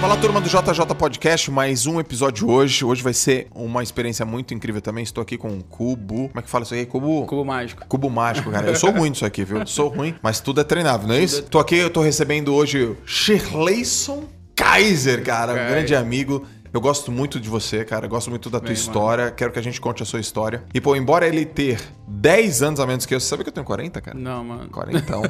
Fala turma do JJ Podcast, mais um episódio hoje. Hoje vai ser uma experiência muito incrível também. Estou aqui com o Cubo. Como é que fala isso aí? Cubo? Cubo mágico. Cubo mágico, cara. Eu sou ruim nisso aqui, viu? Sou ruim, mas tudo é treinável, não é isso? Tô aqui, eu tô recebendo hoje Shirleyson Kaiser, cara, um grande amigo. Eu gosto muito de você, cara. Eu gosto muito da tua Bem, história. Quero que a gente conte a sua história. E, pô, embora ele ter 10 anos a menos que eu, você sabe que eu tenho 40, cara? Não, mano. 40, então.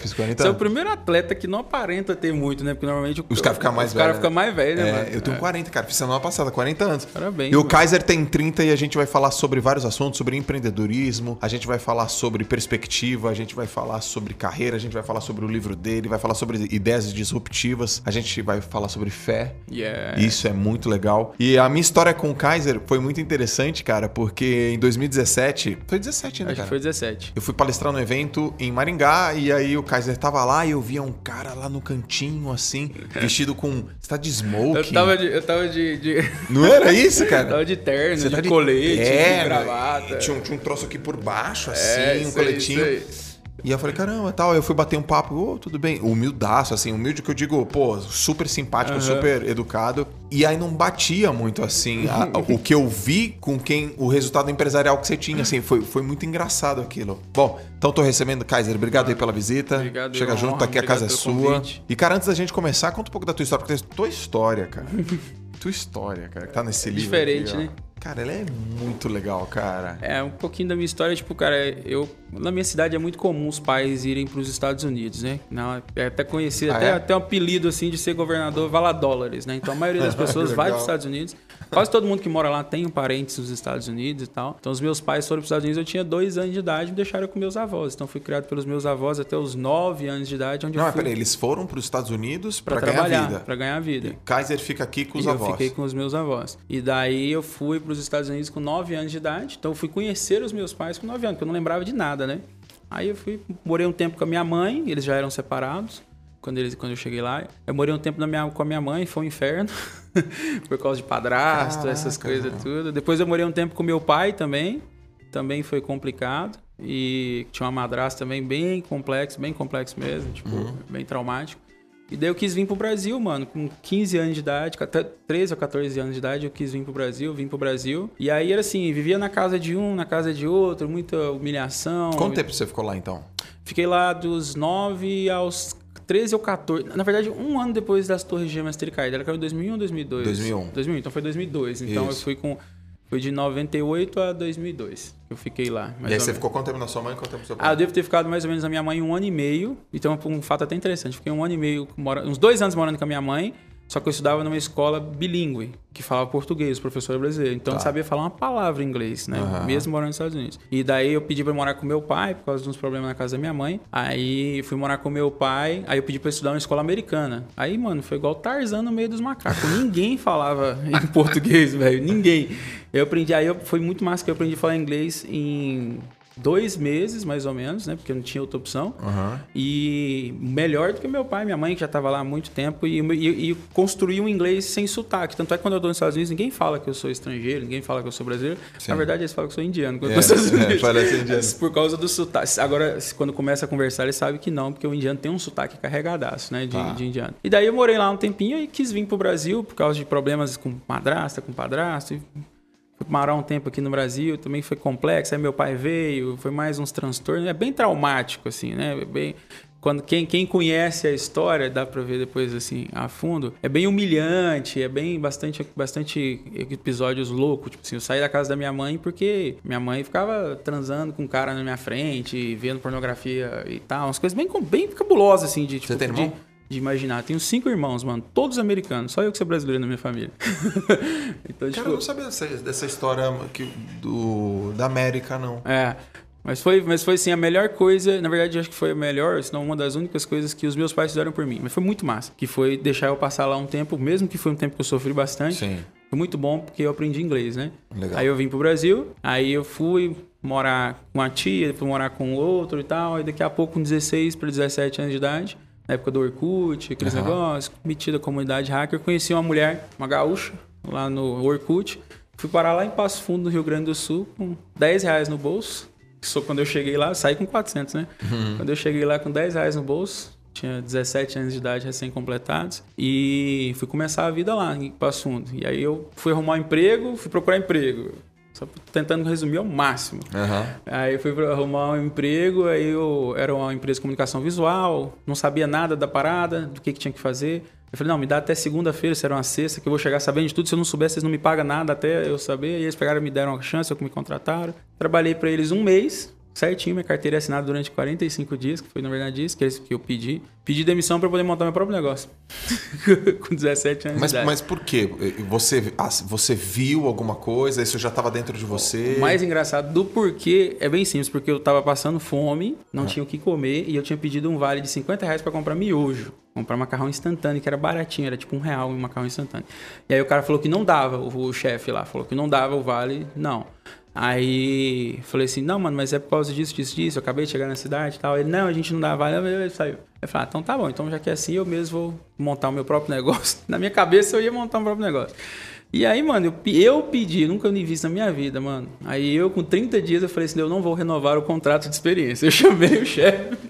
Fiz 40 Você é o primeiro atleta que não aparenta ter muito, né? Porque normalmente o- Os caras ficam mais Os caras velhos, ficam mais velhos, né, É, mano? eu tenho 40, cara. Fiz semana passada, 40 anos. Parabéns, E o mano. Kaiser tem 30 e a gente vai falar sobre vários assuntos, sobre empreendedorismo, a gente vai falar sobre perspectiva, a gente vai falar sobre carreira, a gente vai falar sobre o livro dele, vai falar sobre ideias disruptivas, a gente vai falar sobre fé. Yeah. Isso é muito legal. E a minha história com o Kaiser foi muito interessante, cara, porque em 2017, foi 17 ainda, Acho cara. que foi 17. Eu fui palestrar no evento em Maringá e aí o Kaiser tava lá e eu via um cara lá no cantinho, assim, vestido com. Você tá de smoking? Eu tava de. Eu tava de. de- Não era isso, eu cara? tava de terno, Você de, tá de colete, terno, de gravata. Tinha um, tinha um troço aqui por baixo, assim, É, um coletinho. aí. E eu falei, caramba, tal. Eu fui bater um papo, ô, tudo bem. Humildaço, assim, humilde que eu digo, pô, super simpático, Aham. super educado. E aí não batia muito, assim, a- o que eu vi com quem, o resultado empresarial que você tinha, assim, foi, foi muito engraçado aquilo. Bom, então tô recebendo, Kaiser, obrigado aí pela visita. Obrigado, Chega é junto, honra, tá aqui a casa é sua. convite. E, cara, antes da gente começar, conta um pouco da tua história, porque tua história, cara. tua história, cara, que tá nesse livro. Diferente, aqui, né? Cara, ela é muito legal, cara. É, um pouquinho da minha história, tipo, cara, eu. Na minha cidade é muito comum os pais irem para os Estados Unidos, né? Não, é até conhecido, Ah, até, é? até um apelido assim de ser governador vala dólares, né? Então a maioria das pessoas vai para os Estados Unidos. Quase todo mundo que mora lá tem um parente nos Estados Unidos e tal. Então os meus pais foram para os Estados Unidos, eu tinha dois anos de idade e me deixaram com meus avós. Então fui criado pelos meus avós até os nove anos de idade, onde Não, eu fui peraí, eles foram para os Estados Unidos para ganhar vida. para ganhar vida. Kaiser fica aqui com os e avós. eu fiquei com os meus avós. E daí eu fui para os Estados Unidos com 9 anos de idade. Então eu fui conhecer os meus pais com 9 anos, porque eu não lembrava de nada, né? Aí eu fui, morei um tempo com a minha mãe, eles já eram separados. Quando, eles, quando eu cheguei lá, eu morei um tempo na minha, com a minha mãe, foi um inferno, por causa de padrasto, essas Caraca, coisas meu. tudo. Depois eu morei um tempo com meu pai também, também foi complicado. E tinha uma madrasta também bem complexo, bem complexo mesmo, tipo, Uhum. bem traumático. E daí eu quis vir pro Brasil, mano, com 15 anos de idade, até 13 ou 14 anos de idade, eu quis vir pro Brasil, vim pro Brasil. E aí era assim, vivia na casa de um, na casa de outro, muita humilhação. Quanto tempo você ficou lá então? Fiquei lá dos 9 aos 13 ou 14. Na verdade, um ano depois das Torres Gêmeas terem caído. Ela caiu em 2001 ou 2002? 2001. 2001, então foi 2002. Então Isso. eu fui com... Foi de 98 a 2002 que eu fiquei lá. e aí você ficou quanto tempo na sua mãe quanto tempo no seu pai? Ah, eu devo ter ficado mais ou menos na minha mãe um ano e meio. Então, um fato até interessante. Fiquei um ano e meio, mora- uns dois anos morando com a minha mãe. Só que eu estudava numa escola bilíngue, que falava português, o professor brasileiro. Então, eu Tá. sabia falar uma palavra em inglês, né? Aham. Mesmo morando nos Estados Unidos. E daí eu pedi pra morar com meu pai, por causa de uns problemas na casa da minha mãe. Aí fui morar com meu pai. Aí eu pedi pra estudar numa escola americana. Aí, mano, foi igual Tarzan no meio dos macacos. Ninguém falava em português, velho. Ninguém. Eu aprendi. Aí eu, foi muito massa que eu aprendi a falar inglês em dois meses, mais ou menos, né? Porque eu não tinha outra opção. Aham. E melhor do que meu pai minha mãe, que já estava lá há muito tempo, e, e, e construí um inglês sem sotaque. Tanto é que quando eu estou nos Estados Unidos, ninguém fala que eu sou estrangeiro, ninguém fala que eu sou brasileiro. Sim. Na verdade, eles falam que eu sou indiano. Quando É, eu tô nos Estados é, Unidos. parece indiano. Por causa do sotaque. Agora, quando começa a conversar, eles sabem que não, porque o indiano tem um sotaque carregadaço, né? De, Tá. de indiano. E daí eu morei lá um tempinho e quis vir pro Brasil por causa de problemas com madrasta, com padrasto. E Fui morar um tempo aqui no Brasil, também foi complexo. Aí meu pai veio, foi mais uns transtornos. É bem traumático, assim, né? É Bem, quando quem, quem conhece a história, dá pra ver depois, assim, a fundo. É bem humilhante, é bem bastante, bastante episódios loucos. Tipo assim, eu saí da casa da minha mãe porque minha mãe ficava transando com um cara na minha frente, vendo pornografia e tal. Umas coisas bem, bem cabulosas, assim, de tipo. tem de- irmão? de imaginar. Tenho cinco irmãos, mano. Todos americanos. Só eu que sou brasileiro na minha família. então, Cara, tipo, eu não sabia dessa, dessa história que, do, da América, não. É. Mas foi, mas foi assim, a melhor coisa, na verdade, acho que foi a melhor, se não uma das únicas coisas que os meus pais fizeram por mim. Mas foi muito massa. Que foi deixar eu passar lá um tempo, mesmo que foi um tempo que eu sofri bastante. Sim. Foi muito bom porque eu aprendi inglês, né? Legal. Aí eu vim pro Brasil, aí eu fui morar com uma tia, fui morar com outro e tal. Aí daqui a pouco, com 16 para 17 anos de idade, na época do Orkut, aqueles Aham. negócios, metida a comunidade hacker, conheci uma mulher, uma gaúcha, lá no Orkut. Fui parar lá em Passo Fundo, no Rio Grande do Sul, com 10 reais no bolso. Só quando eu cheguei lá, eu saí com 400, né? Uhum. Quando eu cheguei lá com 10 reais no bolso, tinha 17 anos de idade recém-completados. E fui começar a vida lá em Passo Fundo. E aí eu fui arrumar um emprego, fui procurar emprego. Só tentando resumir ao máximo. Aham. Aí eu fui arrumar um emprego, aí eu era uma empresa de comunicação visual, não sabia nada da parada, do que, que tinha que fazer. Eu falei, não, me dá até segunda-feira, se era uma sexta, que eu vou chegar sabendo de tudo. Se eu não souber, vocês não me pagam nada até eu saber. E eles pegaram e me deram uma chance, eu me contrataram. Trabalhei pra eles um mês, certinho, minha carteira é assinada durante 45 dias, que foi na verdade isso que eles- que eu pedi. Pedi demissão pra poder montar meu próprio negócio. Com 17 anos Mas, de idade. mas por quê? Você, ah, você viu alguma coisa? Isso já estava dentro de você? O mais engraçado do porquê é bem simples, porque eu tava passando fome, não tinha o que comer, e eu tinha pedido um vale de 50 reais pra comprar miojo. Comprar macarrão instantâneo, que era baratinho, era tipo um real um macarrão instantâneo. E aí o cara falou que não dava, o, o chefe lá falou que não dava o vale, não. Aí falei assim, não, mano, mas é por causa disso, disso, disso, eu acabei de chegar na cidade e tal. Ele, não, a gente não dá vale, ele saiu. Eu falei, ah, então tá bom, então já que é assim, eu mesmo vou montar o meu próprio negócio. Na minha cabeça eu ia montar o meu próprio negócio. E aí, mano, eu, eu pedi, nunca me vi na minha vida, mano. Aí eu, com 30 dias, eu falei assim, eu não vou renovar o contrato de experiência. Eu chamei o chefe.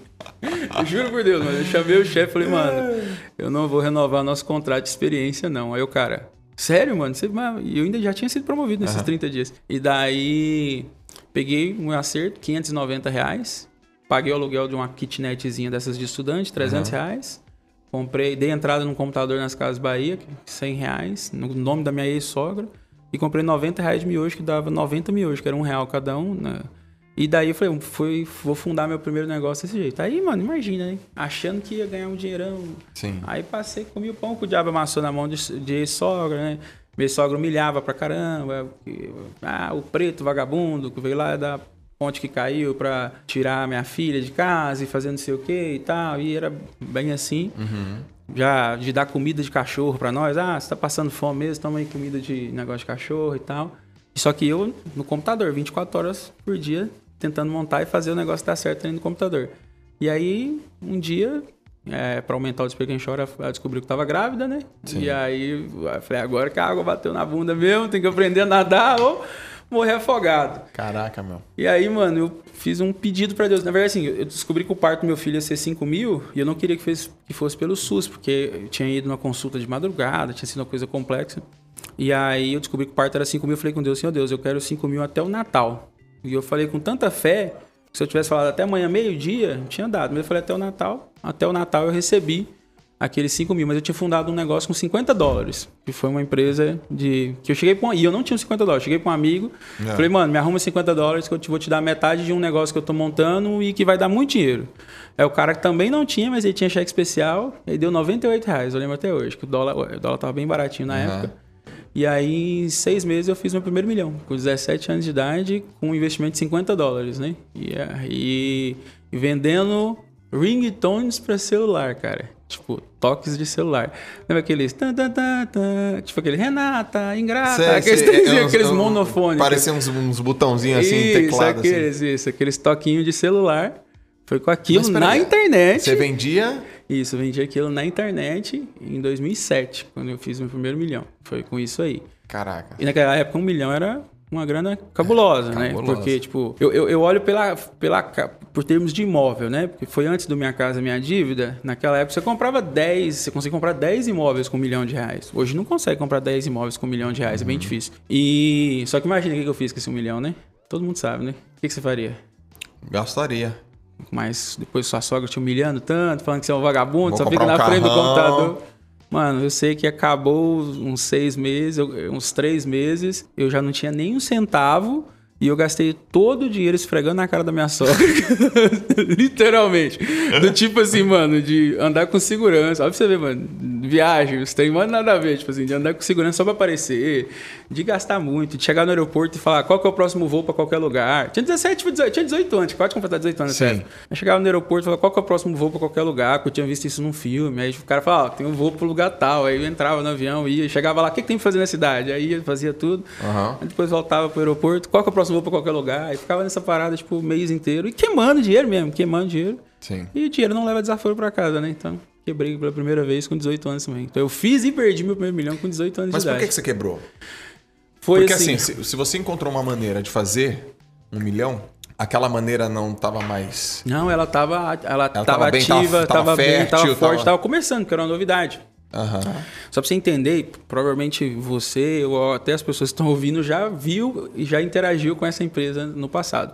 Eu juro por Deus, mano. Eu chamei o chefe e falei, mano, eu não vou renovar nosso contrato de experiência, não. Aí o cara, sério, mano? Você, eu ainda já tinha sido promovido nesses 30 dias. E daí, peguei um acerto, 590 reais. Paguei o aluguel de uma kitnetzinha dessas de estudante, 300 reais. Comprei, dei entrada num computador nas Casas Bahia, que- 100 reais, no nome da minha ex-sogra. E comprei 90 reais de miojo, que dava 90 miojos, que era um real cada um. Né? E daí eu falei, fui, vou fundar meu primeiro negócio desse jeito. Aí, mano, imagina, né? Achando que ia ganhar um dinheirão. Sim. Aí passei, comi o pão que o diabo amassou na mão de, de sogra, né? Meu sogra humilhava pra caramba. ah, o preto vagabundo que veio lá da ponte que caiu pra tirar minha filha de casa e fazer não sei o que e tal. E era bem assim. Já de dar comida de cachorro pra nós. Ah, você tá passando fome mesmo, toma aí comida de negócio de cachorro e tal. Só que eu no computador, 24 horas por dia, tentando montar e fazer o negócio dar certo ali no computador. E aí, um dia, é, para aumentar o despeito quem chora, ela descobriu que tava grávida, né? E aí, eu falei, agora que a água bateu na bunda mesmo, tem que aprender a nadar ou morrer afogado. Caraca, meu. E aí, mano, eu fiz um pedido pra Deus. Na verdade, assim, eu descobri que o parto do meu filho ia ser 5 mil e eu não queria que, fez, que fosse pelo SUS, porque eu tinha ido numa consulta de madrugada, tinha sido uma coisa complexa. E aí eu descobri que o parto era 5 mil. Eu falei com Deus, Senhor Deus, eu quero 5 mil até o Natal. E eu falei com tanta fé, que se eu tivesse falado até amanhã, meio-dia, não tinha dado. Mas eu falei até o Natal. Até o Natal eu recebi aqueles 5 mil. Mas eu tinha fundado um negócio com 50 dólares. Que foi uma empresa de. Que eu cheguei com. E eu não tinha os 50 dólares. Cheguei com um amigo. É. Falei, mano, me arruma 50 dólares que eu te, vou te dar metade de um negócio que eu tô montando e que vai dar muito dinheiro. É o cara que também não tinha, mas ele tinha cheque especial. Ele deu 98 reais. Eu lembro até hoje. Que o dólar, o dólar tava bem baratinho na Uhum. época. E aí, em seis meses, eu fiz meu primeiro milhão. Com 17 anos de idade, com um investimento de 50 dólares, né? E, e vendendo ringtones para celular, cara. Tipo, toques de celular. Lembra aqueles... Tan, tan, tan, tan, tipo aquele Renata, ingrata. Sei, aqueles, sei, é aqueles monofones. Parecia uns, uns botãozinhos assim, isso, teclado assim. aqueles, isso. Aqueles toquinhos de celular. Foi com aquilo na internet. Você vendia... Isso, vendi aquilo na internet em 2007, quando eu fiz meu primeiro milhão. Foi com isso aí. Caraca. E naquela época um milhão era uma grana cabulosa, né? cabulosa. Porque, tipo, eu, eu, eu olho pela, pela, por termos de imóvel, né? Porque foi antes do Minha Casa Minha Dívida. Naquela época você comprava 10, você conseguia comprar 10 imóveis com um milhão de reais. Hoje não consegue comprar 10 imóveis com um milhão de reais, é bem difícil. E só que imagina o que que eu fiz com esse um milhão, né? Todo mundo sabe, né? O que, que você faria? Gastaria. Mas depois sua sogra te humilhando tanto, falando que você é um vagabundo, Vou só fica comprar na um frente do carrão. computador. Mano, eu sei que acabou uns seis meses, uns três meses, eu já não tinha nem um centavo e eu gastei todo o dinheiro esfregando na cara da minha sogra. Literalmente. Do tipo assim, mano, de andar com segurança. Olha pra você ver, mano. Viagem, os tem mano nada a ver, tipo assim, de andar com segurança só pra aparecer, de gastar muito, de chegar no aeroporto e falar qual que é o próximo voo pra qualquer lugar. Tinha 17, 18, tinha 18 anos, quase completar 18 anos, Sim. Eu chegava no aeroporto e falava qual que é o próximo voo pra qualquer lugar, porque eu tinha visto isso num filme. Aí o cara falava, ó, tem um voo pro lugar tal. Aí eu entrava no avião, ia, chegava lá, o que, que tem que fazer na cidade? Aí eu fazia tudo. Aham. Aí depois voltava pro aeroporto, qual que é o próximo voo pra qualquer lugar? Aí ficava nessa parada, tipo, o mês inteiro. E queimando dinheiro mesmo, queimando dinheiro. Sim. E o dinheiro não leva desaforo pra casa, né? Então, quebrei pela primeira vez com 18 anos também. Então eu fiz e perdi meu primeiro milhão com 18 anos Mas de por idade. que, que você quebrou? Foi Porque assim, assim, se, se você encontrou uma maneira de fazer um milhão, aquela maneira não tava mais. Não, ela tava, ela, Ela tava, tava ativa, tava tava, bem, fértil, tava forte, tava- tava começando, que era uma novidade. Aham. Só pra você entender, provavelmente você ou até as pessoas que estão ouvindo já viu e já interagiu com essa empresa no passado.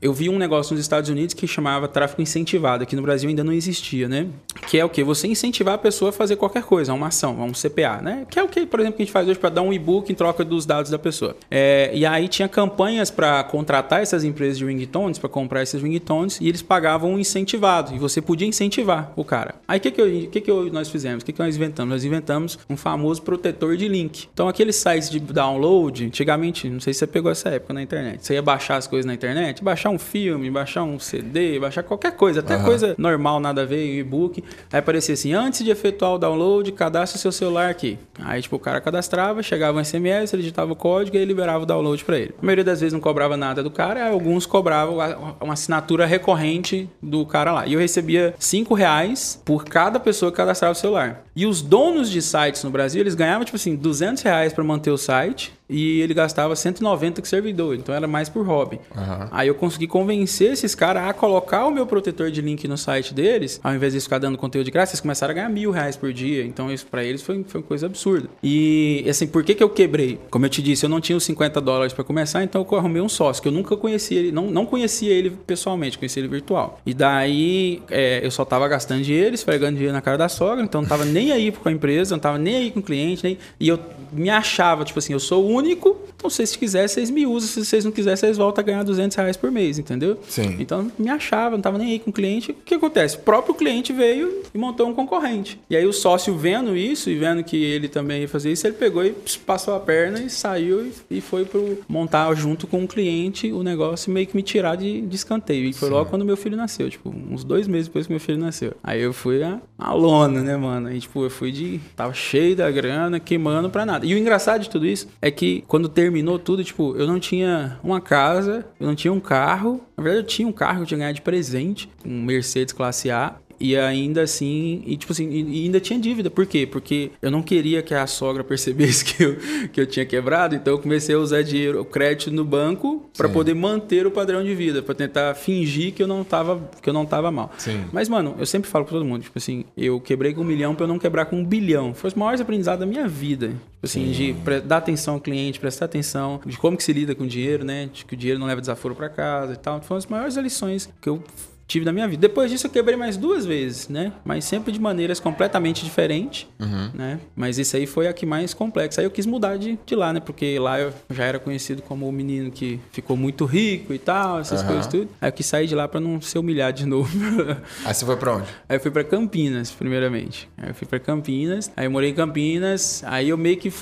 Eu vi um negócio nos Estados Unidos que chamava tráfego incentivado. Aqui no Brasil ainda não existia, né? Que é o que? Você incentivar a pessoa a fazer qualquer coisa, uma ação, um CPA, né? Que é o que, por exemplo, que a gente faz hoje para dar um e-book em troca dos dados da pessoa. É, e aí tinha campanhas para contratar essas empresas de ringtones, para comprar esses ringtones, e eles pagavam um incentivado. E você podia incentivar o cara. Aí o que, que, eu- que, que eu- nós fizemos? O que, que nós inventamos? Nós inventamos um famoso protetor de link. Então, aqueles sites de download, antigamente, não sei se você pegou essa época na internet, você ia baixar as coisas na internet, baixar um filme, baixar um CD, baixar qualquer coisa, até coisa normal, nada a ver, e-book. Aí aparecia assim: antes de efetuar o download, cadastre seu celular aqui. Aí, tipo, o cara cadastrava, chegava um SMS, ele digitava o código e aí liberava o download para ele. A maioria das vezes não cobrava nada do cara, alguns cobravam uma assinatura recorrente do cara lá. E eu recebia 5 reais por cada pessoa que cadastrava o celular. E os donos de sites no Brasil, eles ganhavam, tipo assim, 200 reais para manter o site e ele gastava 190 com servidor. Então era mais por hobby. Aham. Aí eu consegui convencer esses caras a colocar o meu protetor de link no site deles, ao invés de ficar dando conteúdo de graça, eles começaram a ganhar mil reais por dia. Então isso pra eles foi, foi uma coisa absurda. E assim, por que, que eu quebrei? Como eu te disse, eu não tinha os 50 dólares pra começar, então eu arrumei um sócio, que eu nunca conhecia ele, não, não conhecia ele pessoalmente, conhecia ele virtual. E daí é, eu só tava gastando dinheiro, esfregando dinheiro na cara da sogra, então não tava nem aí com a empresa, não tava nem aí com o cliente, nem... e eu me achava, tipo assim, eu sou o único, então se vocês quiserem, vocês me usam, se vocês não quiserem, vocês voltam a ganhar 200 reais por mês, entendeu? Sim. Então me achava, não tava nem aí com o cliente. O que acontece? O próprio cliente veio e montou um concorrente. E aí o sócio vendo isso e vendo que ele também ia fazer isso, ele pegou e passou a perna e saiu e, foi pro montar junto com o cliente o negócio e meio que me tirar de, de escanteio. E foi logo quando meu filho nasceu, tipo, uns dois meses depois que meu filho nasceu. Aí eu fui a, a lona, né, mano? Aí, tipo, eu fui de. Tava cheio da grana, queimando pra nada. E o engraçado de tudo isso é que quando terminou tudo, tipo, eu não tinha uma casa, eu não tinha um carro. Na verdade, eu tinha um carro que eu tinha ganhado de presente, um Mercedes Classe A. E ainda assim, e tipo assim, e ainda tinha dívida. Por quê? Porque eu não queria que a sogra percebesse que eu, que eu tinha quebrado, então eu comecei a usar dinheiro, o crédito no banco para poder manter o padrão de vida, para tentar fingir que eu não tava, que eu não tava mal. Sim. Mas, mano, eu sempre falo pra todo mundo, tipo assim, eu quebrei com um milhão pra eu não quebrar com um bilhão. Foi os maiores aprendizados da minha vida. Tipo assim, de dar atenção ao cliente, prestar atenção, de como que se lida com o dinheiro, né? De que o dinheiro não leva desaforo pra casa e tal. Foram as maiores lições que eu tive na minha vida. Depois disso eu quebrei mais duas vezes, né? Mas sempre de maneiras completamente diferentes, né? Mas isso aí foi a que mais complexa. Aí eu quis mudar de, de lá, né? Porque lá eu já era conhecido como o menino que ficou muito rico e tal, essas Aham. coisas tudo. Aí eu quis sair de lá pra não ser humilhado de novo. Aí você foi pra onde? Aí eu fui pra Campinas, primeiramente. Aí eu fui pra Campinas, aí eu morei em Campinas, aí eu meio que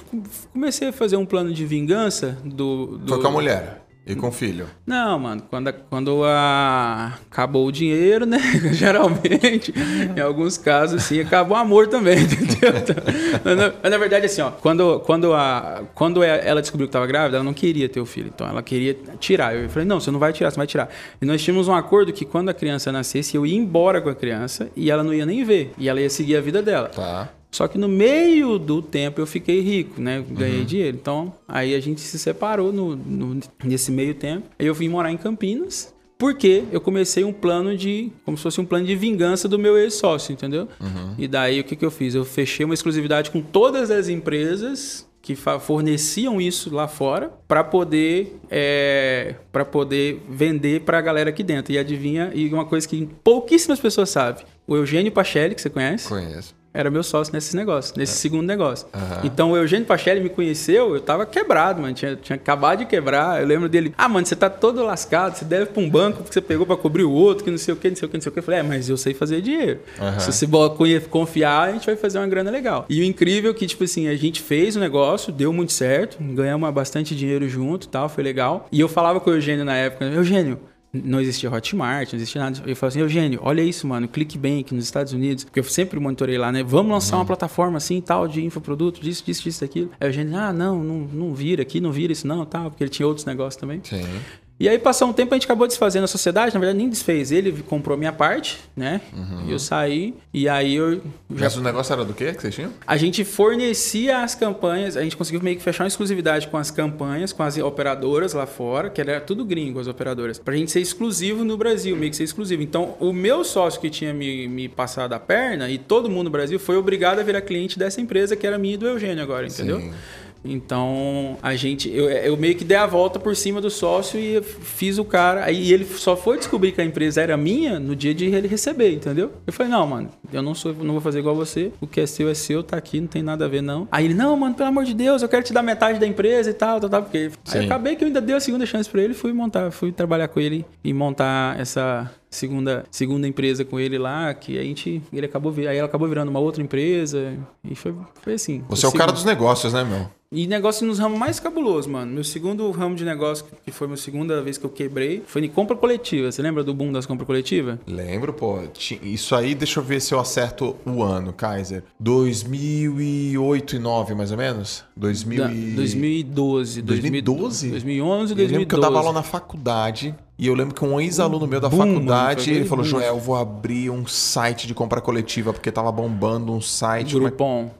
comecei a fazer um plano de vingança do. do... Foi com a mulher e com o filho. Não, mano, quando, a- quando a- acabou o dinheiro, né? Geralmente, em alguns casos, assim, acabou o amor também, entendeu? Mas, na, na verdade, assim, ó, quando, quando, a, quando é- ela descobriu que tava grávida, ela não queria ter o filho. Então ela queria tirar. Eu falei, não, você não vai tirar, você vai tirar. E nós tínhamos um acordo que quando a criança nascesse, eu ia embora com a criança e ela não ia nem ver. E ela ia seguir a vida dela. Tá. Só que no meio do tempo eu fiquei rico, né? Ganhei dinheiro. Então, aí a gente se separou no, no- nesse meio tempo. Aí eu vim morar em Campinas. Porque eu comecei um plano de. como se fosse um plano de vingança do meu ex-sócio, entendeu? E daí o que, que eu fiz? Eu fechei uma exclusividade com todas as empresas que forneciam isso lá fora para poder para poder vender para a galera aqui dentro. E adivinha, e uma coisa que pouquíssimas pessoas sabem. O Eugênio Pachelli, que você conhece, Conheço. Era meu sócio nesse negócio, nesse segundo negócio. Aham. Então o Eugênio Pachelli me conheceu, eu tava quebrado, mano. Tinha, tinha acabado de quebrar. Eu lembro dele, ah, mano, você tá todo lascado, você deve pra um banco porque você pegou pra cobrir o outro, que não sei o que, não sei o que, não sei o que. Eu falei, é, mas eu sei fazer dinheiro. Aham. Se você confiar, a gente vai fazer uma grana legal. E o incrível é que, tipo assim, a gente fez o negócio, deu muito certo, ganhamos bastante dinheiro junto e tal, foi legal. E eu falava com o Eugênio na época, Eugênio, não existia Hotmart, não existia nada. Eu falei assim, Eugênio, olha isso, mano, ClickBank nos Estados Unidos, porque eu sempre monitorei lá, né? Vamos lançar uma plataforma assim tal, de infoproduto, disso, disso, disso, daquilo. Aí o Eugênio, ah, não, não, não vira aqui, não vira isso não, tal, porque ele tinha outros negócios também. Sim. E aí passou um tempo, a gente acabou desfazendo a sociedade, na verdade nem desfez. Ele comprou minha parte, né? Uhum. Eu saí e aí eu já Mas o negócio era do quê que vocês tinham? a gente fornecia as campanhas, a gente conseguiu meio que fechar uma exclusividade com as campanhas, com as operadoras lá fora, que era tudo gringo, as operadoras, pra gente ser exclusivo no Brasil, meio que ser exclusivo. Então, o meu sócio que tinha me, me passado a perna e todo mundo no Brasil foi obrigado a virar cliente dessa empresa que era minha e do Eugênio agora, entendeu? Sim. Então, a gente, eu, eu meio que dei a volta por cima do sócio e fiz o cara. Aí ele só foi descobrir que a empresa era minha no dia de ele receber, entendeu? Eu falei, não, mano, eu não sou, não vou fazer igual você. O que é seu é seu, tá aqui, não tem nada a ver, não. Aí ele, não, mano, pelo amor de Deus, eu quero te dar metade da empresa e tal, tal, tal. Porque Sim. aí acabei que eu ainda dei a segunda chance pra ele, fui montar, fui trabalhar com ele e montar essa segunda, segunda empresa com ele lá, que a gente, ele acabou, aí ela acabou virando uma outra empresa e foi, foi assim. Você é o cara dos negócios, né, meu? E negócio nos ramos mais cabulosos, mano. Meu segundo ramo de negócio, que foi minha segunda vez que eu quebrei, foi em compra coletiva. Você lembra do boom das compras coletivas? Lembro, pô. Isso aí, deixa eu ver se eu acerto o ano, Kaiser. 2008 e 9, mais ou menos? 2000 Da- e... 2012. 2012? 2011 Eu 2012. lembro que eu dava aula na faculdade e eu lembro que um ex-aluno meu da Boom, mano, faculdade, foi ele falou, boom. Joel, eu vou abrir um site de compra coletiva, porque tava bombando um site... como é-.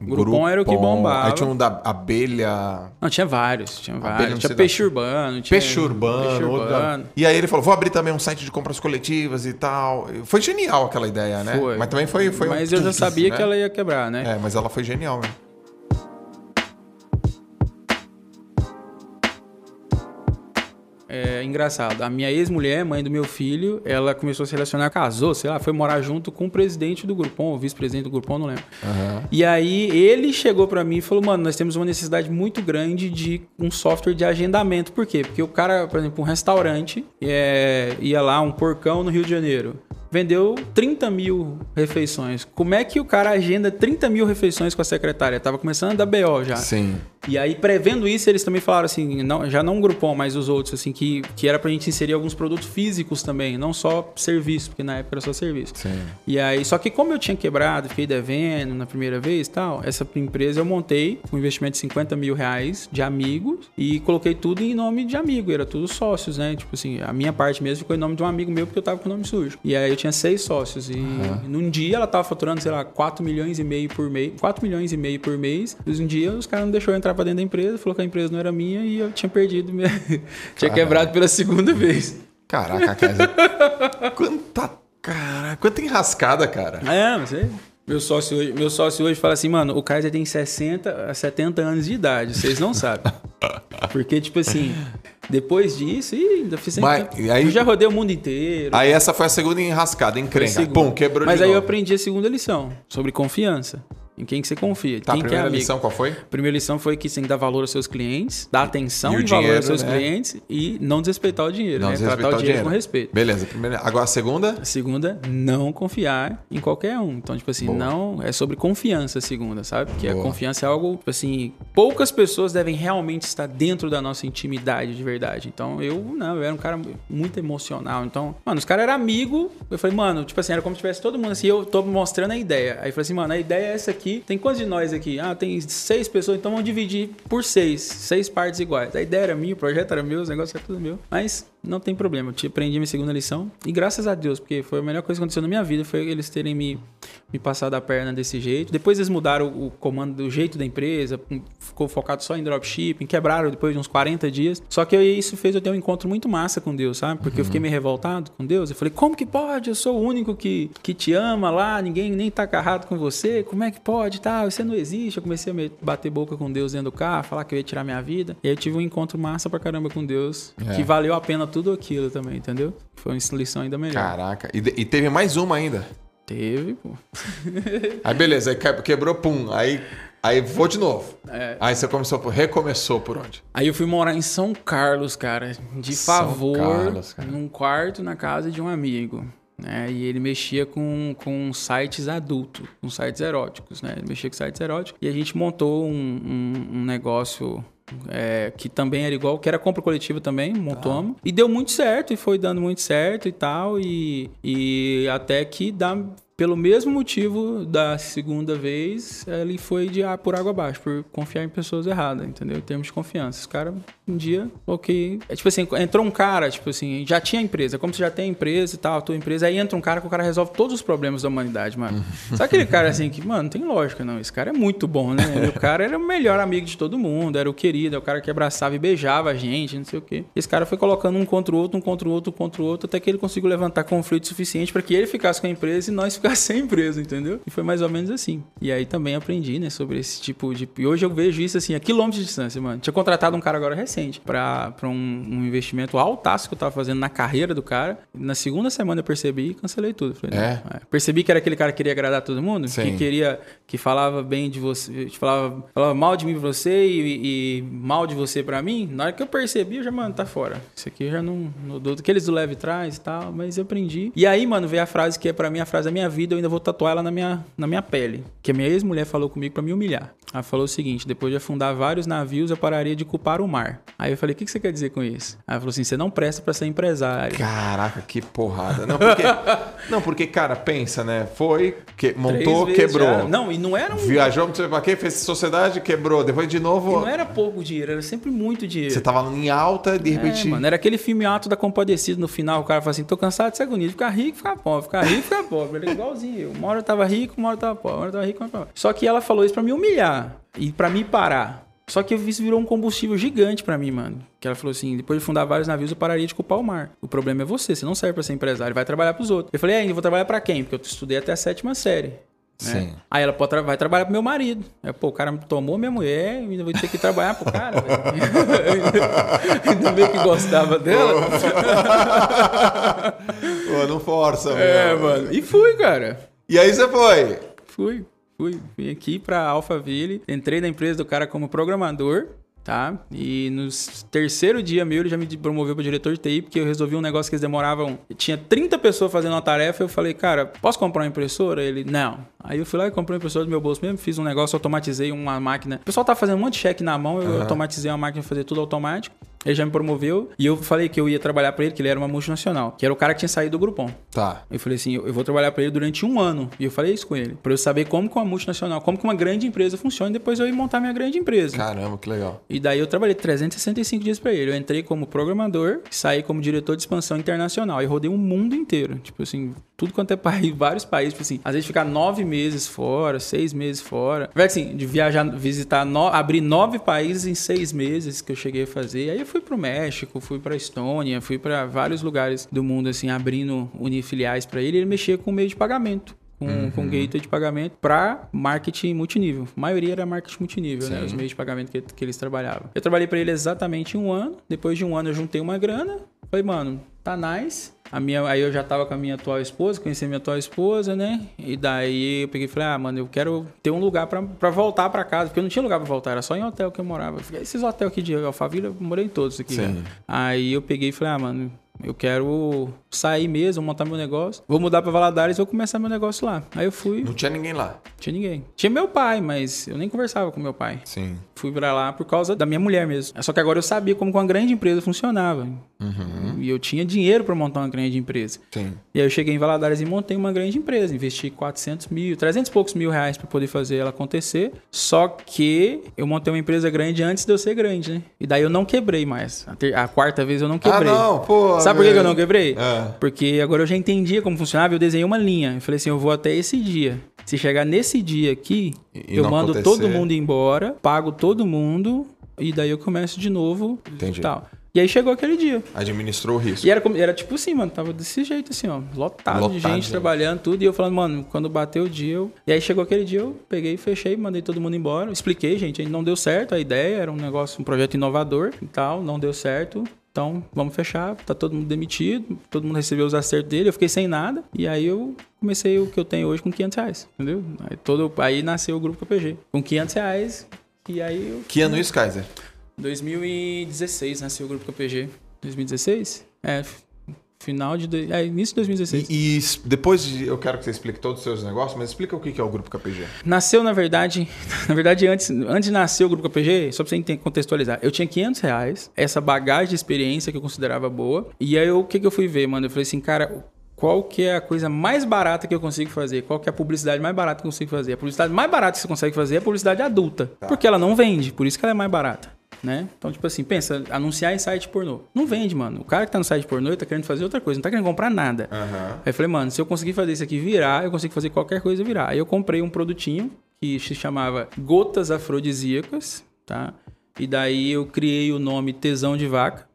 Groupon era o que bombava. Aí tinha um da abelha... Não, tinha vários. Tinha Abelha, vários. não Tinha peixe urbano. Tinha Peixe urbano, Peixe urbano. E aí ele falou, vou abrir também um site de compras coletivas e tal. Foi genial aquela ideia, né? Foi. Mas também foi, foi um Mas eu já sabia né? que ela ia quebrar, né? É, mas ela foi genial, né? É engraçado. A minha ex-mulher, mãe do meu filho, ela começou a se relacionar, casou, sei lá, foi morar junto com o presidente do Groupon, o vice-presidente do Groupon, não lembro. Aham. E aí ele chegou pra mim e falou: "Mano, nós temos uma necessidade muito grande de um software de agendamento. Por quê? Porque o cara, por exemplo, um restaurante é, ia lá um porcão no Rio de Janeiro. Vendeu 30 mil refeições. Como é que o cara agenda 30 mil refeições com a secretária? Tava começando a dar BO já. Sim. E aí, prevendo isso, eles também falaram assim, não, já não um Groupon, mas os outros, assim, que, que era pra gente inserir alguns produtos físicos também, não só serviço, porque na época era só serviço. Sim. E aí, só que como eu tinha quebrado, fiquei devendo na primeira vez e tal, essa empresa eu montei com um investimento de 50 mil reais de amigos e coloquei tudo em nome de amigo, era tudo sócios, né? Tipo assim, a minha parte mesmo ficou em nome de um amigo meu porque eu tava com o nome sujo. E aí eu tinha seis sócios e num dia ela tava faturando, sei lá, 4 milhões e meio por mês, 4 milhões e meio por mês. E um dia os caras não deixou eu entrar pra dentro da empresa, falou que a empresa não era minha e eu tinha perdido, minha... tinha quebrado pela segunda vez. Caraca, Kaiser. quanta. Cara, quanta enrascada, cara. É, não sei. Meu sócio, hoje, meu sócio hoje fala assim, mano, o Kaiser tem 60 a 70 anos de idade, vocês não sabem. Porque, tipo assim, depois disso, ih, ainda fiz Mas, e aí- Eu já rodei o mundo inteiro. Aí essa foi a segunda enrascada, encrenca. Pum, quebrou Mas aí eu aprendi a segunda lição, sobre confiança. Em quem que você confia, Tá, a quem que é primeira lição qual foi? A primeira lição foi que você tem que dar valor aos seus clientes, dar atenção e e, valor dinheiro, aos seus né? clientes e não desrespeitar o dinheiro, Não né? Tratar o dinheiro, dinheiro. com respeito. Beleza, primeira. Agora a segunda? A segunda, não confiar em qualquer um. Então, tipo assim, Boa. não. É sobre confiança a segunda, sabe? Porque a Boa. confiança é algo, tipo assim, poucas pessoas devem realmente estar dentro da nossa intimidade de verdade. Então, eu, não, eu era um cara muito emocional. Então, mano, os caras eram amigos. Eu falei, mano, tipo assim, era como se tivesse todo mundo assim, eu tô mostrando a ideia. Aí eu falei assim, mano, a ideia é essa aqui. Tem quantos de nós aqui? Ah, tem seis pessoas, então vamos dividir por seis. Seis partes iguais. A ideia era minha, o projeto era meu, os negócios eram tudo meu. Mas não tem problema, eu te aprendi minha segunda lição. E graças a Deus, porque foi a melhor coisa que aconteceu na minha vida, foi eles terem me, me passado a perna desse jeito. Depois eles mudaram o, comando do jeito da empresa, ficou focado só em dropshipping, quebraram depois de uns 40 dias. Só que isso fez eu ter um encontro muito massa com Deus, sabe? Porque eu fiquei meio revoltado com Deus. Eu falei, como que pode? Eu sou o único que, que te ama lá, ninguém nem tá agarrado com você, como é que pode? Tá, você não existe. Eu comecei a me- bater boca com Deus dentro do carro, falar que eu ia tirar minha vida. E aí eu tive um encontro massa pra caramba com Deus, É. que valeu a pena tudo aquilo também, entendeu? Foi uma lição ainda melhor. Caraca. E, e teve mais uma ainda. Teve, pô. Aí beleza, aí que- quebrou, pum. Aí, aí vou de novo. É. Aí você começou, por- recomeçou por onde? Aí eu fui morar em São Carlos, cara, de São favor, Carlos, cara. num quarto na casa de um amigo. Né? E ele mexia com, com sites adultos, com sites eróticos, né? Ele mexia com sites eróticos. E a gente montou um, um- um negócio é, que também era igual, que era compra coletiva também, montamos. E deu muito certo, e foi dando muito certo e tal. E, e até que dá, pelo mesmo motivo da segunda vez, ele foi de ah, por água abaixo, por confiar em pessoas erradas, entendeu? Em termos de confiança. Esse cara, um dia, ok. É tipo assim, entrou um cara, tipo assim, já tinha empresa, como você já tem empresa e tal, a tua empresa, aí entra um cara que o cara resolve todos os problemas da humanidade, mano. Sabe aquele cara assim que, mano, não tem lógica, não. Esse cara é muito bom, né? o cara era o melhor amigo de todo mundo, era o querido, é o cara que abraçava e beijava a gente, não sei o quê. Esse cara foi colocando um contra o outro, um contra o outro, um contra o outro, até que ele conseguiu levantar conflito suficiente para que ele ficasse com a empresa e nós ficássemos sem empresa, entendeu? E foi mais ou menos assim. E aí também aprendi, né, sobre esse tipo de. E hoje eu vejo isso assim, a quilômetros de distância, mano. Tinha contratado um cara agora recente para um, um investimento altaço que eu tava fazendo na carreira do cara. Na segunda semana eu percebi e cancelei tudo. Falei, É? é. Percebi que era aquele cara que queria agradar todo mundo, Sim. que queria, que falava bem de você, falava, falava mal de mim pra você e, e mal de você pra mim. Na hora que eu percebi, eu já, mano, tá fora. Isso aqui já não. não dou aqueles do leve trás e tal, mas eu aprendi. E aí, mano, veio a frase que é pra mim a frase da minha vida, eu ainda vou tatuar ela na minha, na minha pele. Que a minha ex-mulher falou comigo pra me humilhar. Ela falou o seguinte: depois de afundar vários navios, eu pararia de culpar o mar. Aí eu falei: o que, que você quer dizer com isso? Ela falou assim: você não presta pra ser empresário. Caraca, que porrada. Não, porque, não, porque cara, pensa, né? Foi, que, montou, quebrou. já. Não, e não era um. Viajou, não sei pra quê, fez sociedade, quebrou. Depois de e novo, não era pouco dinheiro, era sempre muito dinheiro. você tava em alta, de É, repente. mano, era aquele filme Ato da Compadecido no final, o cara fala assim, tô cansado de ser bonito, ficar rico, ficar pobre, ficar rico, ficar pobre. É igualzinho. Uma hora eu tava rico, uma hora eu tava pobre, uma hora eu tava rico, uma hora eu tava pobre. Só que ela falou isso pra me humilhar e pra me parar. Só que isso virou um combustível gigante pra mim, mano. Que ela falou assim: depois de fundar vários navios, eu pararia de culpar o mar. O problema é você, você não serve pra ser empresário, vai trabalhar pros outros. Eu falei, ainda vou trabalhar pra quem? Porque eu estudei até a sétima série. Né? Sim. Aí ela pode tra- vai trabalhar pro meu marido. Aí, pô, o cara tomou minha mulher e ainda vou ter que trabalhar pro cara. ainda bem que gostava dela. Pô, não força, É, meu. mano. E fui, cara. E aí você foi? Fui, fui. Vim aqui pra Alphaville. Entrei na empresa do cara como programador. Tá? E no terceiro dia meu, ele já me promoveu para diretor de TI, porque eu resolvi um negócio que eles demoravam. Tinha 30 pessoas fazendo uma tarefa. Eu falei, cara, posso comprar uma impressora? Ele, não. Aí eu fui lá e comprei uma impressora do meu bolso mesmo, fiz um negócio, automatizei uma máquina. O pessoal tá fazendo um monte de cheque na mão, eu automatizei uma máquina fazer tudo automático. Ele já me promoveu e eu falei que eu ia trabalhar para ele, que ele era uma multinacional, que era o cara que tinha saído do Groupon. Tá. Eu falei assim, eu eu vou trabalhar para ele durante um ano. E eu falei isso com ele, para eu saber como que uma multinacional, como que uma grande empresa funciona, e depois eu ia montar minha grande empresa. Caramba, que legal. E daí eu trabalhei 365 dias para ele. Eu entrei como programador, saí como diretor de expansão internacional e rodei o mundo inteiro. Tipo assim, tudo quanto é país, vários países, tipo assim, às vezes ficar nove meses fora, seis meses fora. Vai assim, de viajar, visitar, no- abrir nove países em seis meses que eu cheguei a fazer. Aí eu fui pro México, fui pra Estônia, fui para vários lugares do mundo, assim, abrindo unifiliais para ele. Ele mexia com meio de pagamento. Com, com gateway de pagamento para marketing multinível. A maioria era marketing multinível, né? Sim. Os meios de pagamento que, que eles trabalhavam. Eu trabalhei para ele exatamente um ano. Depois de um ano eu juntei uma grana. Falei, mano, tá nice. A minha, aí eu já tava com a minha atual esposa, conheci a minha atual esposa, né? E daí eu peguei e falei, ah, mano, eu quero ter um lugar pra voltar pra casa, porque eu não tinha lugar pra voltar, era só em hotel que eu morava. Eu falei, esses hotéis aqui de Alphaville, eu morei em todos aqui. Né? Aí eu peguei e falei, ah, mano, eu quero sair mesmo, montar meu negócio. Vou mudar pra Valadares e vou começar meu negócio lá. Aí eu fui, Não tinha ninguém lá. não tinha ninguém. Tinha meu pai, mas eu nem conversava com meu pai. Sim. Fui pra lá por causa da minha mulher mesmo. Só que agora eu sabia como uma grande empresa funcionava. E eu tinha dinheiro pra montar uma grande empresa. Sim. E aí eu cheguei em Valadares e montei uma grande empresa. Investi 400 mil, 300 e poucos mil reais pra poder fazer ela acontecer. Só que eu montei uma empresa grande antes de eu ser grande, né? E daí eu não quebrei mais. A, ter- a quarta vez eu não quebrei. Ah, não, pô. Sabe por que eu não quebrei? É. Porque agora eu já entendia como funcionava eu desenhei uma linha. Eu falei assim, eu vou até esse dia. Se chegar nesse dia aqui, E- eu mando acontecer. todo mundo embora, pago todo mundo e daí eu começo de novo Entendi. e tal. E aí chegou aquele dia. Administrou o risco. E era, era tipo assim, mano, tava desse jeito assim, ó, lotado, Lotado, de gente gente. trabalhando, tudo. E eu falando, mano, quando bateu o dia, eu... E aí chegou aquele dia, eu peguei, fechei, mandei todo mundo embora. Expliquei, gente, não deu certo a ideia, era um negócio, um projeto inovador e tal, não deu certo. Então, vamos fechar, tá todo mundo demitido, todo mundo recebeu os acertos dele, eu fiquei sem nada. E aí eu comecei o que eu tenho hoje com 500 reais, entendeu? Aí, todo, aí nasceu o Grupo KPG, com 500 reais. E aí eu Que ano isso, Kaiser? 2016 nasceu o grupo KPG. 2016? É, final de. É, início de 2016. E, e depois de, eu quero que você explique todos os seus negócios, mas explica o que é o Grupo KPG. Nasceu, na verdade. Na verdade, antes, antes de nascer o grupo KPG, só pra você contextualizar, eu tinha 500 reais, essa bagagem de experiência que eu considerava boa. E aí, eu- o que, que eu fui ver, mano? Eu falei assim, cara. qual que é a coisa mais barata que eu consigo fazer? Qual que é a publicidade mais barata que eu consigo fazer? A publicidade mais barata que você consegue fazer é a publicidade adulta. Tá. Porque ela não vende, por isso que ela é mais barata. Né? Então, tipo assim, pensa, anunciar em site pornô. Não vende, mano. O cara que tá no site pornô, ele tá querendo fazer outra coisa, não tá querendo comprar nada. Aham. Aí eu falei, mano, se eu conseguir fazer isso aqui virar, eu consigo fazer qualquer coisa virar. Aí eu comprei um produtinho que se chamava Gotas Afrodisíacas, tá? E daí eu criei o nome Tesão de Vaca.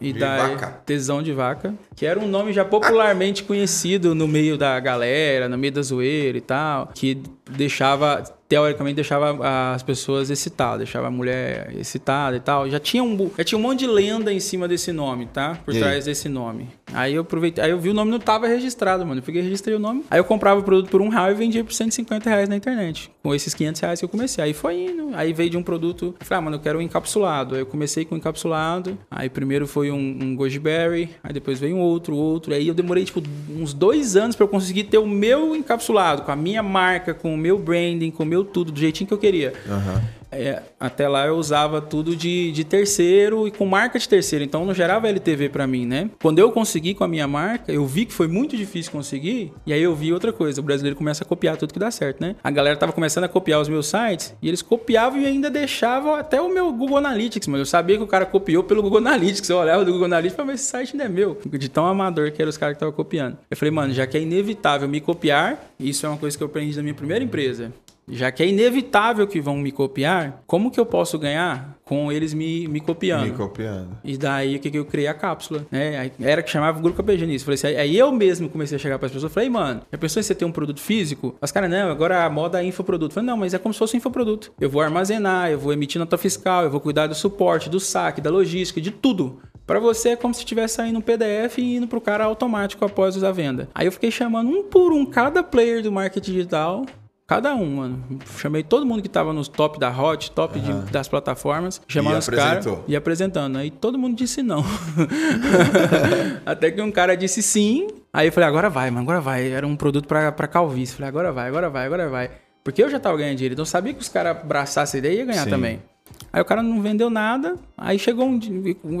E De daí, vaca. Tesão de Vaca, que era um nome já popularmente conhecido no meio da galera, no meio da zoeira e tal, que deixava, teoricamente, deixava as pessoas excitadas, deixava a mulher excitada e tal. Já tinha um, já tinha um monte de lenda em cima desse nome, tá? Por E aí? trás desse nome. Aí eu aproveitei, aí eu vi o nome não tava registrado, mano. Eu peguei e registrei o nome. Aí eu comprava o produto por um real e vendia por 150 reais na internet. Com esses 500 reais que eu comecei. Aí foi indo. Aí veio de um produto. Eu falei, ah, mano, eu quero um encapsulado. Aí eu comecei com um encapsulado. Aí primeiro foi um, um goji berry. Aí depois veio um outro, outro. Aí eu demorei, tipo, uns dois anos pra eu conseguir ter o meu encapsulado. Com a minha marca, com o meu branding, com o meu tudo, do jeitinho que eu queria. Aham. É, até lá eu usava tudo de, de terceiro e com marca de terceiro, então não gerava LTV pra mim, né? Quando eu consegui com a minha marca, eu vi que foi muito difícil conseguir, e aí eu vi outra coisa, o brasileiro começa a copiar tudo que dá certo, né? A galera tava começando a copiar os meus sites, e eles copiavam e ainda deixavam até o meu Google Analytics, mano. Eu sabia que o cara copiou pelo Google Analytics, eu olhava do Google Analytics pra ver se esse site ainda é meu, de tão amador que eram os caras que estavam copiando. Eu falei, mano, já que é inevitável me copiar, isso é uma coisa que eu aprendi da minha primeira empresa. Já que é inevitável que vão me copiar, como que eu posso ganhar com eles me, me copiando? Me copiando. E daí o que, que eu criei a cápsula, né? Era que chamava o Grupo KPG nisso. Falei assim, aí eu mesmo comecei a chegar para as pessoas. Falei, mano, já pensou em você ter um produto físico? As caras, não, agora a moda é infoproduto. Falei, não, mas é como se fosse um infoproduto. Eu vou armazenar, eu vou emitir nota fiscal, eu vou cuidar do suporte, do saque, da logística, de tudo. Para você é como se estivesse saindo um PDF e indo pro cara automático após a venda. Aí eu fiquei chamando um por um cada player do marketing digital Cada um, mano. Chamei todo mundo que tava nos top da Hot, top de- das plataformas, chamando os caras e apresentando. Aí todo mundo disse não. Até que um cara disse sim. Aí eu falei, agora vai, mano, agora vai. Era um produto pra, pra calvície. Falei, agora vai, agora vai, agora vai. Porque eu já tava ganhando dinheiro, então eu sabia que os caras abraçassem a ideia e ia ganhar Sim. também. Aí o cara não vendeu nada. Aí chegou um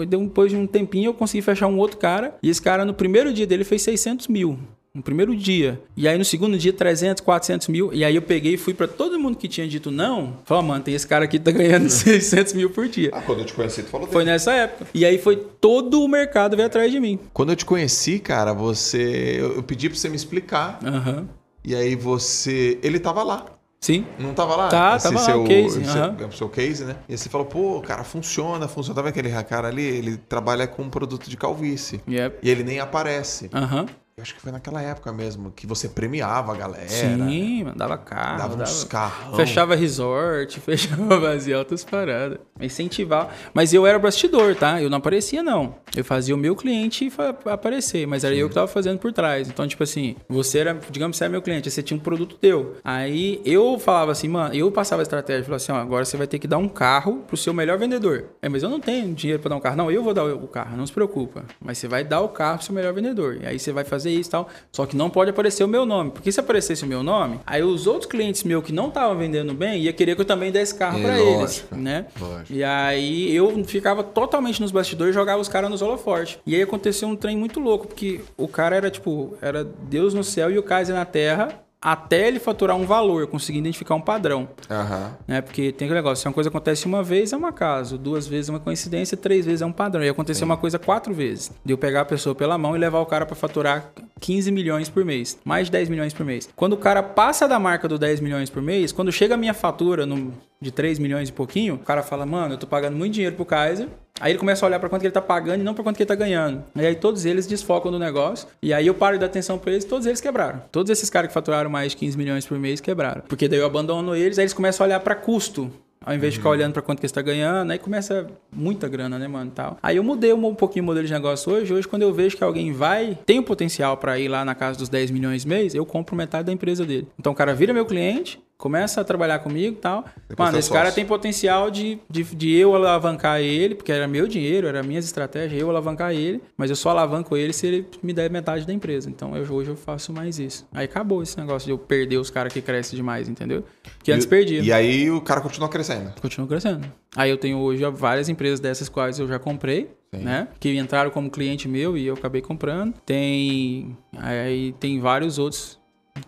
depois de um tempinho, eu consegui fechar um outro cara. E esse cara, no primeiro dia dele, fez 600 mil. No primeiro dia. E aí no segundo dia, 300, 400 mil. E aí eu peguei e fui pra todo mundo que tinha dito não. Falei, "Ó, mano, tem esse cara aqui que tá ganhando 600 mil por dia. Ah, quando eu te conheci, tu falou Foi dele. nessa época. E aí foi todo o mercado veio atrás de mim. Quando eu te conheci, cara, você. Eu pedi pra você me explicar. Aham. E aí você. Ele tava lá. Sim. Não tava lá? Tá, tava lá, o case, esse- o seu case, né? E aí você falou, pô, cara, funciona, funciona. Tá vendo aquele cara ali? Ele trabalha com um produto de calvície. Yep. E ele nem aparece. Aham. Eu acho que foi naquela época mesmo que você premiava a galera. né? Sim, mano, dava carro. Dava uns carrão. Fechava resort, fechava vazio altas paradas. Incentivava. Mas eu era bastidor, tá? Eu não aparecia, não. Eu fazia o meu cliente aparecer, mas era eu que tava fazendo por trás. Então, tipo assim, você era, digamos, você era meu cliente, você tinha um produto teu. Aí eu falava assim, mano, eu passava a estratégia, falava assim, ó, agora você vai ter que dar um carro pro seu melhor vendedor. É, mas eu não tenho dinheiro pra dar um carro. Não, eu vou dar o carro, não se preocupa. Mas você vai dar o carro pro seu melhor vendedor. E aí você vai fazer isso e tal. Só que não pode aparecer o meu nome. Porque se aparecesse o meu nome, aí os outros clientes meus que não estavam vendendo bem, ia querer que eu também desse carro É, pra eles, né? lógico. E aí eu ficava totalmente nos bastidores e jogava os caras nos holofortes. E aí aconteceu um trem muito louco, porque o cara era tipo, era Deus no céu e o Kaiser na terra, até ele faturar um valor, eu consegui identificar um padrão. Aham. Né? Porque tem aquele negócio, se uma coisa acontece uma vez é um acaso, duas vezes é uma coincidência, três vezes é um padrão. E aconteceu uma coisa quatro vezes. De eu pegar a pessoa pela mão e levar o cara pra faturar 15 milhões por mês, mais de 10 milhões por mês. Quando o cara passa da marca do 10 milhões por mês, quando chega a minha fatura no- de 3 milhões e pouquinho, o cara fala, mano, eu tô pagando muito dinheiro pro Kaiser. Aí ele começa a olhar pra quanto que ele tá pagando e não pra quanto que ele tá ganhando. E aí todos eles desfocam do negócio. E aí eu paro de dar atenção pra eles e todos eles quebraram. Todos esses caras que faturaram mais de 15 milhões por mês quebraram. Porque daí eu abandono eles, aí eles começam a olhar pra custo. Ao invés de ficar olhando pra quanto que você tá ganhando, aí começa muita grana, né, mano, tal. Aí eu mudei um, pouquinho o modelo de negócio hoje. Hoje, quando eu vejo que alguém vai, tem o potencial pra ir lá na casa dos 10 milhões mês, eu compro metade da empresa dele. Então o cara vira meu cliente, começa a trabalhar comigo e tal. Depois Mano, tá esse cara tem potencial de, de, de eu alavancar ele, porque era meu dinheiro, era minhas estratégias, eu alavancar ele, mas eu só alavanco ele se ele me der metade da empresa. Então eu, hoje eu faço mais isso. Aí acabou esse negócio de eu perder os caras que crescem demais, entendeu? Porque antes E- perdia. E aí o cara continua crescendo. Continua crescendo. Aí eu tenho hoje várias empresas dessas quais eu já comprei. né? Que entraram como cliente meu e eu acabei comprando. Tem aí tem vários outros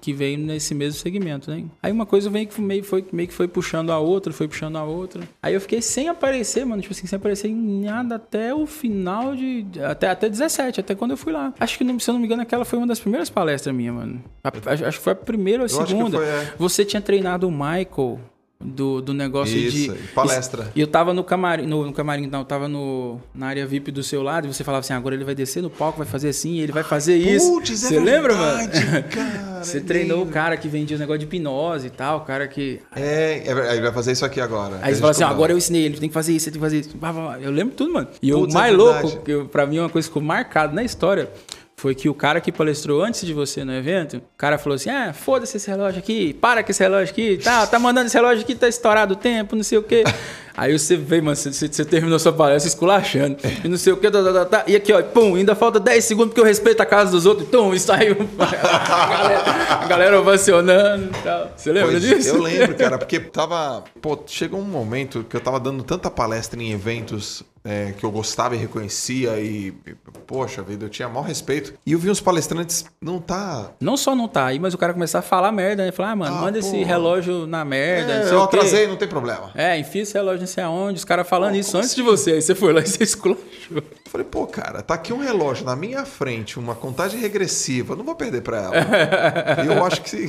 que veio nesse mesmo segmento, né? Aí uma coisa vem que meio, foi, meio que foi puxando a outra, foi puxando a outra. Aí eu fiquei sem aparecer, mano, tipo assim, sem aparecer em nada até o final de. Até, até 17, até quando eu fui lá. Acho que, se eu não me engano, aquela foi uma das primeiras palestras minha, mano. acho, acho que foi a primeira ou a eu segunda. Foi, é. Você tinha treinado o Michael do, do negócio Isso, de. Palestra. E eu tava no camarim, no, no, camarim, não, eu tava no, na área VIP do seu lado e você falava assim: agora ele vai descer no palco, vai fazer assim, ele vai fazer isso. Putz, é você é lembra, verdade, mano? Cara, você é treinou o cara que vendia o negócio de hipnose e tal, o cara que. É, é ele vai fazer isso aqui agora. Aí você fala assim: agora eu ensinei ele, tem que fazer isso, tem que fazer isso. Eu lembro tudo, mano. E Putz, o mais é louco, que pra mim é uma coisa que ficou marcada na história foi que o cara que palestrou antes de você no evento, o cara falou assim: ah, foda-se esse relógio aqui, para com esse relógio aqui, tá, tá mandando esse relógio aqui, tá estourado o tempo, não sei o quê. Aí você veio, mano, você, você terminou sua palestra esculachando. E não sei o que, tá, tá, tá, tá, e aqui, ó, pum, ainda falta 10 segundos porque eu respeito a casa dos outros. Tum, e saiu. A galera, a galera ovacionando e tal. Você lembra pois, disso? Eu lembro, cara, porque tava. Pô, chegou um momento que eu tava dando tanta palestra em eventos é, que eu gostava e reconhecia e, poxa vida, eu tinha maior respeito. E eu vi uns palestrantes, não tá... Não só não tá aí, mas o cara começar a falar merda, né? Falar, ah, mano, ah, manda esse relógio na merda. É, eu atrasei, não tem problema. É, enfia esse relógio não sei aonde, os caras falando pô, isso antes assim? de você. Aí você foi lá e você esculachou. Eu falei, pô, cara, tá aqui um relógio na minha frente, uma contagem regressiva, não vou perder pra ela. eu acho que...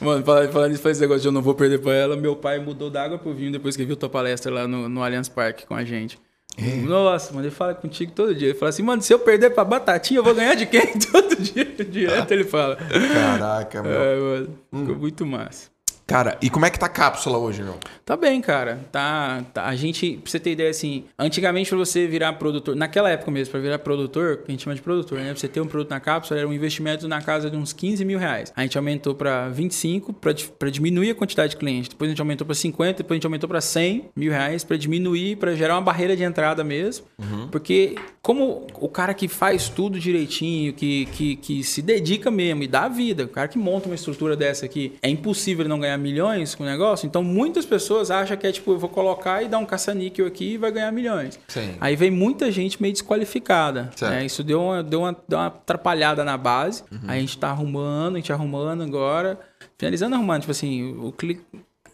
Mano, falando isso, esse negócio de eu não vou perder pra ela, meu pai mudou da água pro vinho depois que viu tua palestra lá no, no Allianz Parque com a gente. É. Nossa, mano, ele fala contigo todo dia. Ele fala assim, mano, se eu perder pra batatinha, eu vou ganhar de quem? todo dia, direto ele fala. Caraca, meu. É, mano, ficou hum. muito massa. Cara, e como é que tá a cápsula hoje, meu? Tá bem, cara. Tá, tá, A gente, pra você ter ideia, assim, antigamente pra você virar produtor, naquela época mesmo, pra virar produtor, que a gente chama de produtor, né? Pra você ter um produto na cápsula, era um investimento na casa de uns 15 mil reais. A gente aumentou pra 25 pra, pra diminuir a quantidade de clientes. Depois a gente aumentou pra 50, depois a gente aumentou pra 100 mil reais pra diminuir, pra gerar uma barreira de entrada mesmo. Uhum. Porque, como o cara que faz tudo direitinho, que, que, que se dedica mesmo e dá a vida, o cara que monta uma estrutura dessa aqui, é impossível ele não ganhar milhões com o negócio. Então, muitas pessoas acham que é tipo, eu vou colocar e dar um caça-níquel aqui e vai ganhar milhões. Sim. Aí vem muita gente meio desqualificada. Né? Isso deu uma, deu, uma, deu uma atrapalhada na base. Uhum. Aí a gente tá arrumando, a gente arrumando agora. Finalizando arrumando, tipo assim, o clique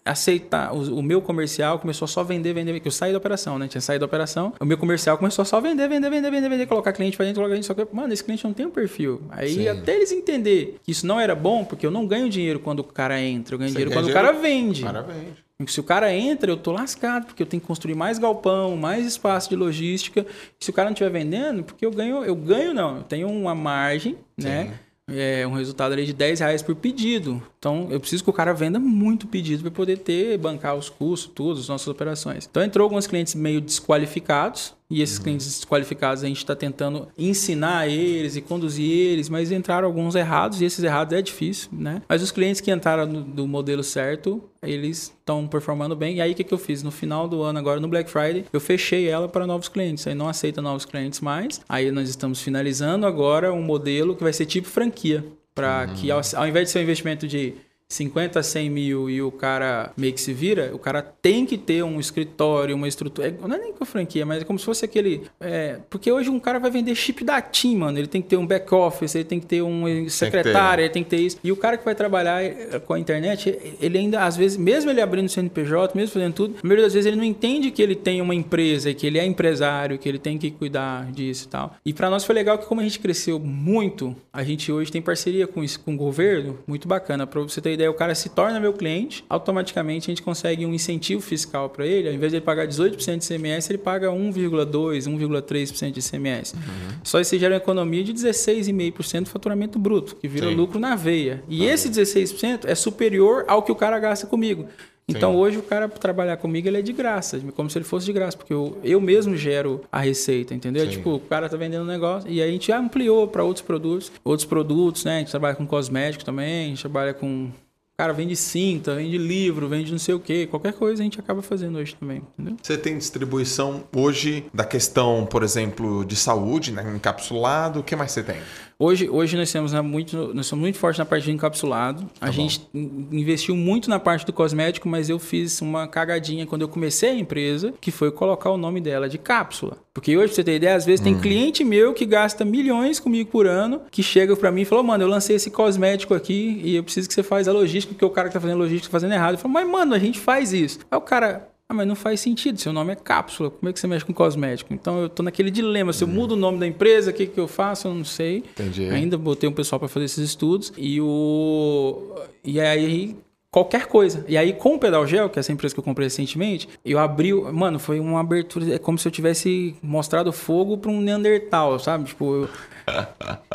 aceitar. O, o, meu comercial começou só a vender, vender, que eu saí da operação, né? Tinha saído da operação. O meu comercial começou só a vender, vender, vender, vender, vender, colocar cliente pra dentro, colocar cliente. Só que, mano, esse cliente não tem um perfil. Aí Sim. até eles entender que isso não era bom, porque eu não ganho dinheiro quando o cara entra, eu ganho Você dinheiro quando dinheiro? o cara vende. O cara vende. Se o cara entra, eu tô lascado, porque eu tenho que construir mais galpão, mais espaço de logística. Se o cara não estiver vendendo, porque eu ganho, eu ganho não, eu tenho uma margem, né? Sim. né? É, um resultado ali de 10 reais por pedido. Então, eu preciso que o cara venda muito pedido para poder ter, bancar os custos, tudo, as nossas operações. Então, entrou alguns clientes meio desqualificados, e esses uhum. clientes desqualificados a gente está tentando ensinar eles e conduzir eles, mas entraram alguns errados e esses errados é difícil, né? Mas os clientes que entraram no, do modelo certo, eles estão performando bem. E aí o que, que eu fiz? No final do ano, agora no Black Friday, eu fechei ela para novos clientes. Aí não aceita novos clientes mais. Aí nós estamos finalizando agora um modelo que vai ser tipo franquia. Para uhum. que ao, ao invés de ser um investimento de 50 a 100 mil e o cara meio que se vira, o cara tem que ter um escritório, uma estrutura. É, não é nem com franquia, mas é como se fosse aquele. É, porque hoje um cara vai vender chip da TIM, mano. Ele tem que ter um back-office, ele tem que ter um secretário, ele tem que ter isso. E o cara que vai trabalhar é, com a internet, ele ainda, às vezes, mesmo ele abrindo o CNPJ, mesmo fazendo tudo, a maioria das vezes ele não entende que ele tem uma empresa, que ele é empresário, que ele tem que cuidar disso e tal. E para nós foi legal que, como a gente cresceu muito, a gente hoje tem parceria com, isso, com o governo, muito bacana. Para você ter ideia, o cara se torna meu cliente, automaticamente a gente consegue um incentivo fiscal para ele. Ao invés de ele pagar 18% de ICMS, ele paga 1,2%, 1,3% de ICMS. Uhum. Só isso gera uma economia de 16,5% do faturamento bruto, que vira Sim. lucro na veia. E uhum. esse 16% é superior ao que o cara gasta comigo. Então Sim. hoje o cara trabalhar comigo ele é de graça, como se ele fosse de graça, porque eu, eu mesmo gero a receita, entendeu? Sim. Tipo, o cara tá vendendo um negócio e aí a gente ampliou para outros produtos, outros produtos, né? A gente trabalha com cosméticos também, a gente trabalha com cara vende cinta, vende livro, vende não sei o que, qualquer coisa a gente acaba fazendo hoje também, entendeu? Você tem distribuição hoje da questão, por exemplo, de saúde, né, encapsulado, o que mais você tem? Hoje, hoje nós temos né, muito, nós somos muito fortes na parte de encapsulado. A Tá gente investiu muito na parte do cosmético, mas eu fiz uma cagadinha quando eu comecei a empresa, que foi colocar o nome dela de cápsula. Porque hoje, pra você ter ideia, às vezes Hum. tem cliente meu que gasta milhões comigo por ano, que chega pra mim e fala, mano, eu lancei esse cosmético aqui e eu preciso que você faz a logística, porque o cara que tá fazendo logística tá fazendo errado. Eu falo, mas mano, a gente faz isso. Aí o cara, ah, mas não faz sentido, seu nome é cápsula, como é que você mexe com cosmético? Então eu tô naquele dilema, se eu mudo o nome da empresa, o que, que eu faço? Eu não sei. Entendi. Ainda botei um pessoal para fazer esses estudos e o e aí qualquer coisa. E aí com o Pedal Gel, que é essa empresa que eu comprei recentemente, eu abri, mano, foi uma abertura, é como se eu tivesse mostrado fogo para um Neandertal, sabe? Tipo, eu,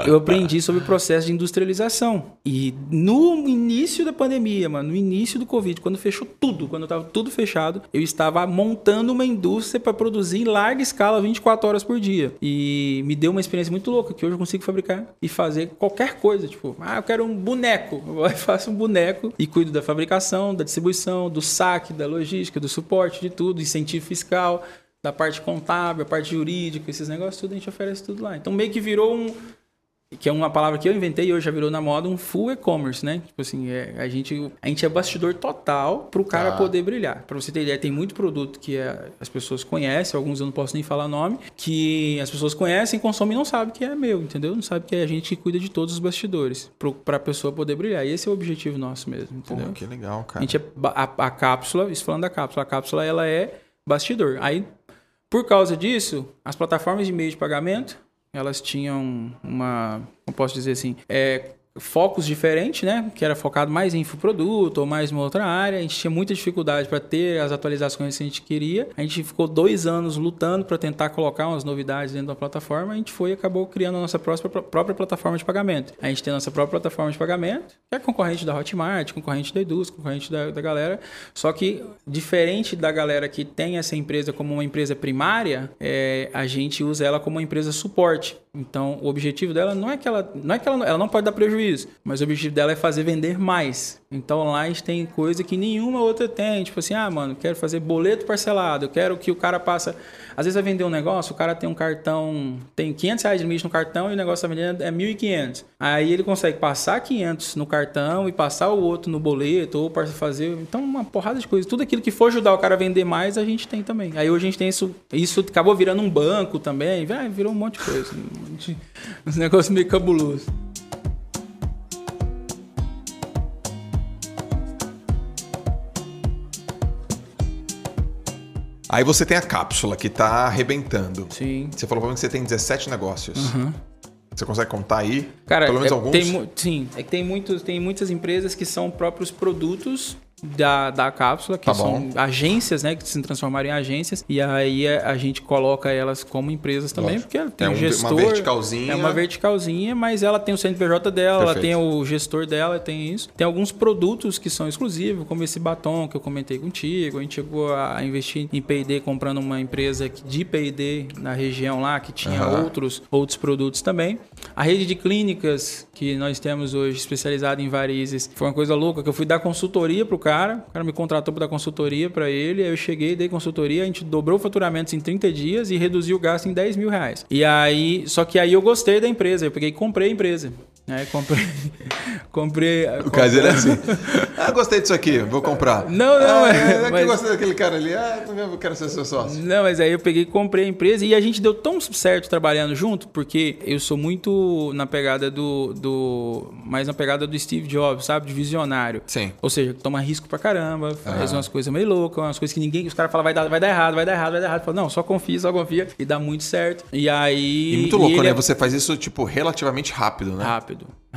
eu aprendi sobre o processo de industrialização. E no início da pandemia, mano, no início do Covid, quando fechou tudo, quando tava tudo fechado, eu estava montando uma indústria para produzir em larga escala 24 horas por dia. E me deu uma experiência muito louca, que hoje eu consigo fabricar e fazer qualquer coisa. Tipo, ah, eu quero um boneco. Eu faço um boneco e cuido da fabricação, da distribuição, do saque, da logística, do suporte, de tudo, incentivo fiscal da parte contábil, a parte jurídica, esses negócios, tudo a gente oferece tudo lá. Então meio que virou um. Que é uma palavra que eu inventei e hoje já virou na moda, um full e-commerce, né? Tipo assim, é, a, gente, a gente é bastidor total pro cara Tá. poder brilhar. Pra você ter ideia, tem muito produto que é- as pessoas conhecem, alguns eu não posso nem falar nome, que as pessoas conhecem, consomem e não sabem que é meu, entendeu? Não sabe que é a gente que cuida de todos os bastidores, pro, pra pessoa poder brilhar. E esse é o objetivo nosso mesmo, Pô, entendeu? que legal, A cara. gente é a, a cápsula, isso falando da cápsula, a cápsula ela é bastidor. Aí, por causa disso, as plataformas de meio de pagamento, elas tinham uma, como posso dizer assim, é, focos diferentes, né? Que era focado mais em infoproduto ou mais em outra área. A gente tinha muita dificuldade para ter as atualizações que a gente queria. A gente ficou dois anos lutando para tentar colocar umas novidades dentro da plataforma. A gente foi e acabou criando a nossa própria, própria plataforma de pagamento. A gente tem a nossa própria plataforma de pagamento, que é concorrente da Hotmart, concorrente da Eduz, concorrente da, da galera. Só que, diferente da galera que tem essa empresa como uma empresa primária, é, a gente usa ela como uma empresa suporte. Então, o objetivo dela não é que ela não é que ela, ela não pode dar prejuízo, mas o objetivo dela é fazer vender mais. Então, gente tem coisa que nenhuma outra tem, tipo assim, ah, mano, quero fazer boleto parcelado, eu quero que o cara passa, às vezes vai vender um negócio, o cara tem um cartão, tem 500 reais de limite no cartão e o negócio tá vendendo é 1.500. Aí ele consegue passar 500 no cartão e passar o outro no boleto ou para fazer, então uma porrada de coisa. Tudo aquilo que for ajudar o cara a vender mais, a gente tem também. Aí hoje a gente tem isso, isso acabou virando um banco também, virou um monte de coisa, um monte uns negócios meio cabuloso. Aí você tem a cápsula que tá arrebentando. Sim. Você falou pra mim que você tem 17 negócios. Você consegue contar aí? Uhum. Cara, Pelo menos é- alguns? Tem, sim, é que tem, muitos, tem muitas empresas que são próprios produtos da, da cápsula, que Tá são agências, né? Que se transformaram em agências. E aí a, a gente coloca elas como empresas também, Lógico. porque ela tem É um um- uma gestor. verticalzinha. É uma verticalzinha, mas ela tem o CNPJ dela, ela Perfeito. tem o gestor dela, tem isso. Tem alguns produtos que são exclusivos, como esse batom que eu comentei contigo. A gente chegou a investir em P&D comprando uma empresa de P&D na região lá, que tinha Aham. outros, outros produtos também. A rede de clínicas que nós temos hoje, especializada em varizes, foi uma coisa louca, que eu fui dar consultoria pro cara, o cara me contratou para dar consultoria para ele, aí eu cheguei, dei consultoria, a gente dobrou o faturamento em 30 dias e reduziu o gasto em 10 mil reais. E aí, só que aí eu gostei da empresa, eu peguei e comprei a empresa. Né? Comprei. comprei. O caso era assim. Ah, gostei disso aqui, vou comprar. Não, não, ah, é- é, mas- gostei daquele cara ali. Ah, eu quero ser seu sócio. Não, mas aí eu peguei e comprei a empresa e a gente deu tão certo trabalhando junto, porque eu sou muito na pegada do. do mais na pegada do Steve Jobs, sabe? De visionário. Sim. Ou seja, toma risco pra caramba, faz Ah. umas coisas meio loucas, umas coisas que ninguém. Os caras falam, vai dar, vai dar errado, vai dar errado, vai dar errado. Fala, não, só confia, só confia. E dá muito certo. E aí. E muito louco, ele né? é Você faz isso, tipo, relativamente rápido, né? Rápido. Rápido.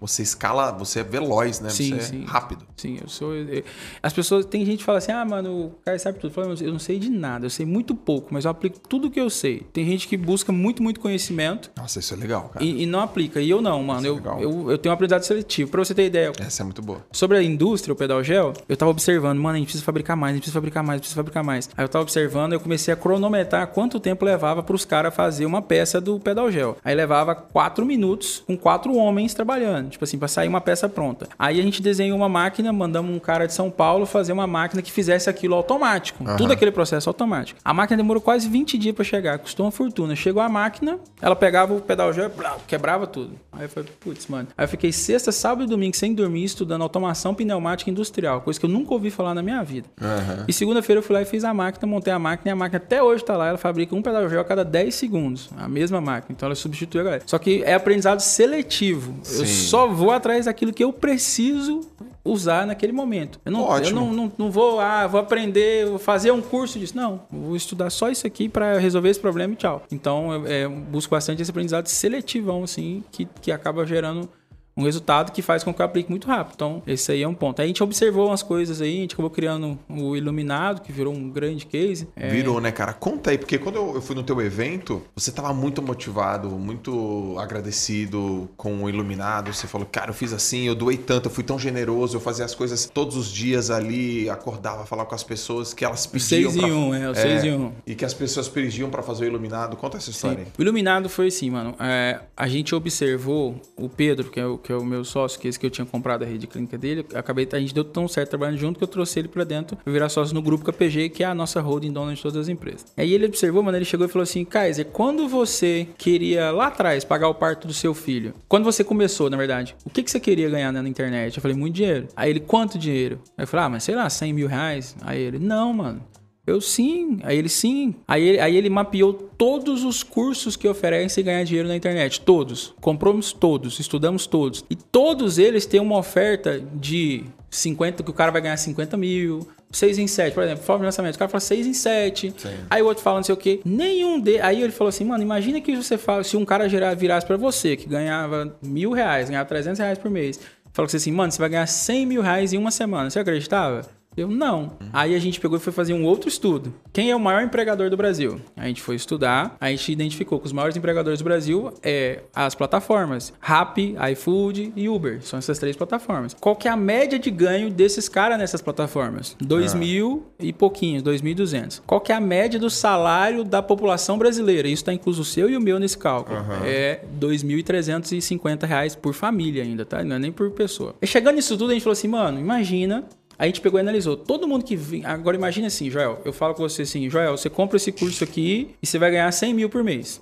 Você escala, você é veloz, né? Sim, você é sim. rápido. Sim, eu sou. eu- as pessoas. Tem gente que fala assim: ah, mano, o cara sabe tudo. Eu, falo, eu não sei de nada, eu sei muito pouco, mas eu aplico tudo que eu sei. Tem gente que busca muito, muito conhecimento Nossa, isso é legal, cara. e, e não aplica. E eu não, mano. É Eu, legal. eu, eu tenho um aprendizado seletivo. Pra você ter ideia, Essa é muito boa. Sobre a indústria, o pedal gel, eu tava observando, mano, a gente precisa fabricar mais, a gente precisa fabricar mais, a gente precisa fabricar mais. Aí eu tava observando, eu comecei a cronometrar quanto tempo levava pros caras fazer uma peça do pedal gel. Aí levava quatro minutos com quatro homens trabalhando, tipo assim, para sair uma peça pronta. Aí a gente desenhou uma máquina, mandamos um cara de São Paulo fazer uma máquina que fizesse aquilo automático. Uhum. Tudo aquele processo automático. A máquina demorou quase 20 dias para chegar, custou uma fortuna. Chegou a máquina, ela pegava o pedal gel, quebrava tudo. Aí eu falei, putz, mano. Aí eu fiquei sexta, sábado e domingo sem dormir, estudando automação pneumática industrial, coisa que eu nunca ouvi falar na minha vida. Uhum. E segunda-feira eu fui lá e fiz a máquina, montei a máquina e a máquina até hoje tá lá. Ela fabrica um pedal gel a cada 10 segundos. A mesma máquina. Então ela substitui a galera. Só que é aprendizado seletivo. Sim. Eu só vou atrás daquilo que eu preciso usar naquele momento. Eu não, Ótimo. eu não, não, não, vou, ah, vou aprender, vou fazer um curso disso. Não, vou estudar só isso aqui para resolver esse problema e tchau. Então, eu, é, busco bastante esse aprendizado seletivão, assim, que, que acaba gerando um resultado que faz com que eu aplique muito rápido. Então, esse aí é um ponto. Aí a gente observou umas coisas aí, a gente acabou criando o Iluminado, que virou um grande case. É... Virou, né, cara? Conta aí, porque quando eu fui no teu evento, você tava muito motivado, muito agradecido com o Iluminado. Você falou, cara, eu fiz assim, eu doei tanto, eu fui tão generoso, eu fazia as coisas todos os dias ali, acordava, falava com as pessoas que elas pediam. 6 em 1, um, é, o 6 é, em 1. Um. E que as pessoas pediam para fazer o Iluminado. Conta essa história Sim. aí. O Iluminado foi assim, mano. É, a gente observou o Pedro, que é o que é o meu sócio, que é esse que eu tinha comprado a rede clínica dele, acabei, a gente deu tão certo trabalhando junto que eu trouxe ele para dentro para virar sócio no grupo KPG, que é a nossa holding dona de todas as empresas. Aí ele observou, mano, ele chegou e falou assim: Kaiser, quando você queria lá atrás pagar o parto do seu filho, quando você começou, na verdade, o que, que você queria ganhar na internet? Eu falei, muito dinheiro. Aí ele, quanto dinheiro? Aí eu falei, ah, mas sei lá, 100 mil reais. Aí ele, não, mano. Eu sim. Aí ele sim. Aí ele, aí ele mapeou todos os cursos que oferecem ganhar dinheiro na internet. Todos. Compramos todos, estudamos todos. E todos eles têm uma oferta de 50, que o cara vai ganhar 50 mil. 6 em 7, por exemplo, forma de lançamento. O cara fala 6 em 7. Sim. Aí o outro fala não sei o quê. Nenhum de. Aí ele falou assim, mano, imagina que você fala, se um cara gerar, virasse para você, que ganhava mil reais, ganhava 300 reais por mês. Falou assim, mano, você vai ganhar 100 mil reais em uma semana. Você acreditava? Eu não. Aí a gente pegou e foi fazer um outro estudo. Quem é o maior empregador do Brasil? A gente foi estudar, a gente identificou que os maiores empregadores do Brasil é as plataformas Rappi, iFood e Uber. São essas três plataformas. Qual que é a média de ganho desses caras nessas plataformas? 2 ah. mil e pouquinhos, 2.200. Qual que é a média do salário da população brasileira? Isso está incluso o seu e o meu nesse cálculo. Uhum. É 2.350 reais por família ainda, tá? Não é nem por pessoa. E chegando nisso tudo, a gente falou assim, mano, imagina a gente pegou e analisou. Todo mundo que vem. Agora imagine assim, Joel. Eu falo com você assim, Joel, você compra esse curso aqui e você vai ganhar 100 mil por mês.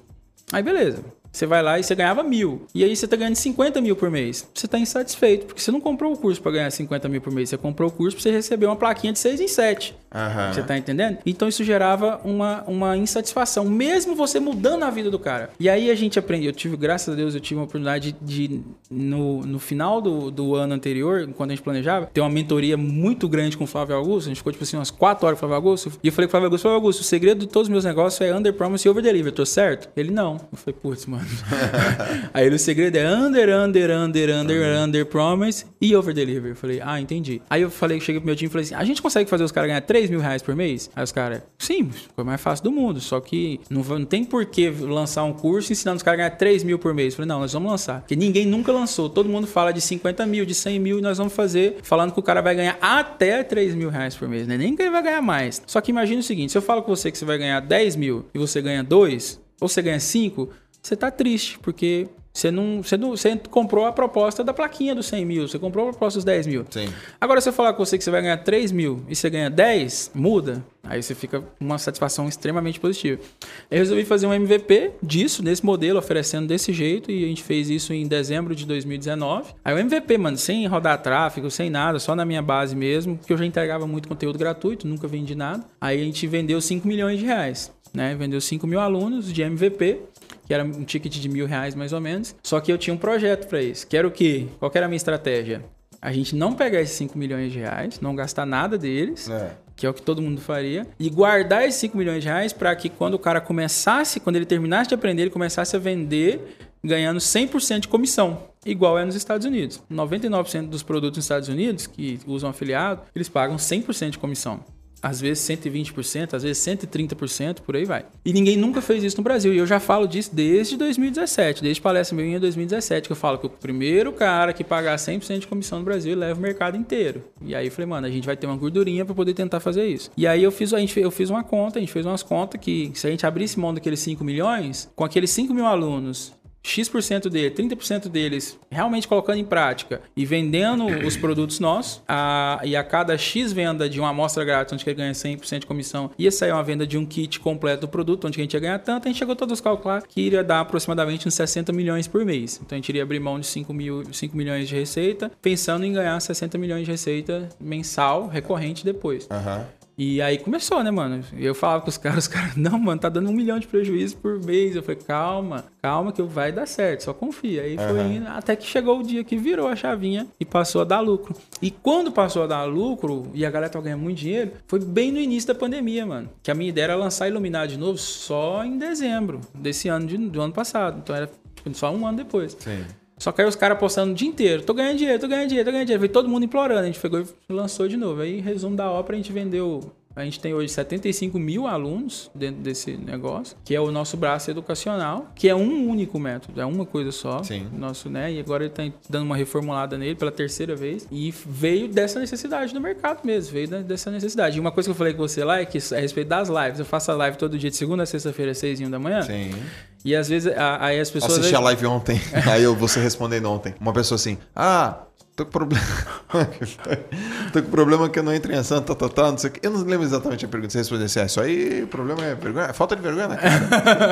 Aí beleza. Você vai lá e você ganhava mil. E aí você está ganhando 50 mil por mês. Você está insatisfeito, porque você não comprou o curso para ganhar 50 mil por mês. Você comprou o curso para você receber uma plaquinha de 6 em 7. Uhum. Você está entendendo? Então isso gerava uma, uma insatisfação, mesmo você mudando a vida do cara. E aí a gente aprendeu. Eu tive, graças a Deus, eu tive uma oportunidade de, no, no final do, do ano anterior, quando a gente planejava, ter uma mentoria muito grande com o Flávio Augusto. A gente ficou, tipo assim, umas 4 horas com o Flávio Augusto. E eu falei com o Flávio Augusto, Flávio Augusto, o segredo de todos os meus negócios é under promise e over deliver. Tô certo? Ele não. Eu falei, putz, mano. aí o segredo é under, under, under, under, uhum. under promise e over deliver. Eu falei, ah, entendi. Aí eu falei, cheguei pro meu time e falei assim: a gente consegue fazer os caras ganhar 3 mil reais por mês? Aí os caras, sim, foi mais fácil do mundo. Só que não, não tem por que lançar um curso ensinando os caras a ganhar 3 mil por mês. Eu falei, não, nós vamos lançar. Porque ninguém nunca lançou. Todo mundo fala de 50 mil, de 100 mil e nós vamos fazer falando que o cara vai ganhar até 3 mil reais por mês, né? Nem que ele vai ganhar mais. Só que imagine o seguinte: se eu falo com você que você vai ganhar 10 mil e você ganha 2, ou você ganha 5, você tá triste, porque você não, você não você comprou a proposta da plaquinha dos 100 mil, você comprou a proposta dos 10 mil. Sim. Agora, se eu falar com você que você vai ganhar 3 mil e você ganha 10, muda. Aí você fica com uma satisfação extremamente positiva. Eu resolvi fazer um MVP disso, nesse modelo, oferecendo desse jeito, e a gente fez isso em dezembro de 2019. Aí o MVP, mano, sem rodar tráfego, sem nada, só na minha base mesmo, porque eu já entregava muito conteúdo gratuito, nunca vendi nada. Aí a gente vendeu 5 milhões de reais. Né? Vendeu 5 mil alunos de MVP que era um ticket de mil reais mais ou menos. Só que eu tinha um projeto para isso. Que era o quê? Qual que era a minha estratégia? A gente não pegar esses 5 milhões de reais, não gastar nada deles, é. que é o que todo mundo faria, e guardar esses 5 milhões de reais para que quando o cara começasse, quando ele terminasse de aprender, ele começasse a vender ganhando 100% de comissão, igual é nos Estados Unidos. 99% dos produtos nos Estados Unidos que usam afiliado, eles pagam 100% de comissão às vezes 120%, às vezes 130%, por aí vai. E ninguém nunca fez isso no Brasil. E eu já falo disso desde 2017, desde palestra minha em 2017, que eu falo que o primeiro cara que pagar 100% de comissão no Brasil leva o mercado inteiro. E aí eu falei, mano, a gente vai ter uma gordurinha para poder tentar fazer isso. E aí eu fiz, a gente, eu fiz uma conta, a gente fez umas contas que se a gente abrisse mão daqueles 5 milhões, com aqueles 5 mil alunos X% dele, 30% deles realmente colocando em prática e vendendo os produtos nossos, a, e a cada X venda de uma amostra grátis, onde ele ganha 100% de comissão, ia sair uma venda de um kit completo do produto, onde a gente ia ganhar tanto, a gente chegou a todos calcular que iria dar aproximadamente uns 60 milhões por mês. Então a gente iria abrir mão de 5, mil, 5 milhões de receita, pensando em ganhar 60 milhões de receita mensal, recorrente depois. Aham. E aí começou, né, mano? Eu falava com os caras, os caras, não, mano, tá dando um milhão de prejuízo por mês. Eu falei, calma, calma que vai dar certo, só confia. Aí foi Aham. indo, até que chegou o dia que virou a chavinha e passou a dar lucro. E quando passou a dar lucro e a galera tava ganhando muito dinheiro, foi bem no início da pandemia, mano. Que a minha ideia era lançar Iluminar de novo só em dezembro desse ano, de- do ano passado. Então era tipo, só um ano depois. Sim. Só que aí os caras postando o dia inteiro. Tô ganhando dinheiro, tô ganhando dinheiro, tô ganhando dinheiro. Veio todo mundo implorando. A gente pegou e lançou de novo. Aí, resumo da ópera, a gente vendeu. A gente tem hoje 75 mil alunos dentro desse negócio, que é o nosso braço educacional, que é um único método, é uma coisa só. Sim. Nosso, né? E agora ele tá dando uma reformulada nele pela terceira vez. E veio dessa necessidade do mercado mesmo, veio dessa necessidade. E uma coisa que eu falei com você lá é que é a respeito das lives. Eu faço a live todo dia de segunda a sexta-feira, às seis e um da manhã. Sim. E às vezes, aí as pessoas. Assisti a live ontem, aí eu você respondendo ontem. Uma pessoa assim, ah, tô com problema. tô com problema que eu não entro em ação, tá, tá, tá, não sei o que. Eu não lembro exatamente a pergunta. Você respondeu assim, ah, isso aí, o problema é vergonha, é falta de vergonha na cara.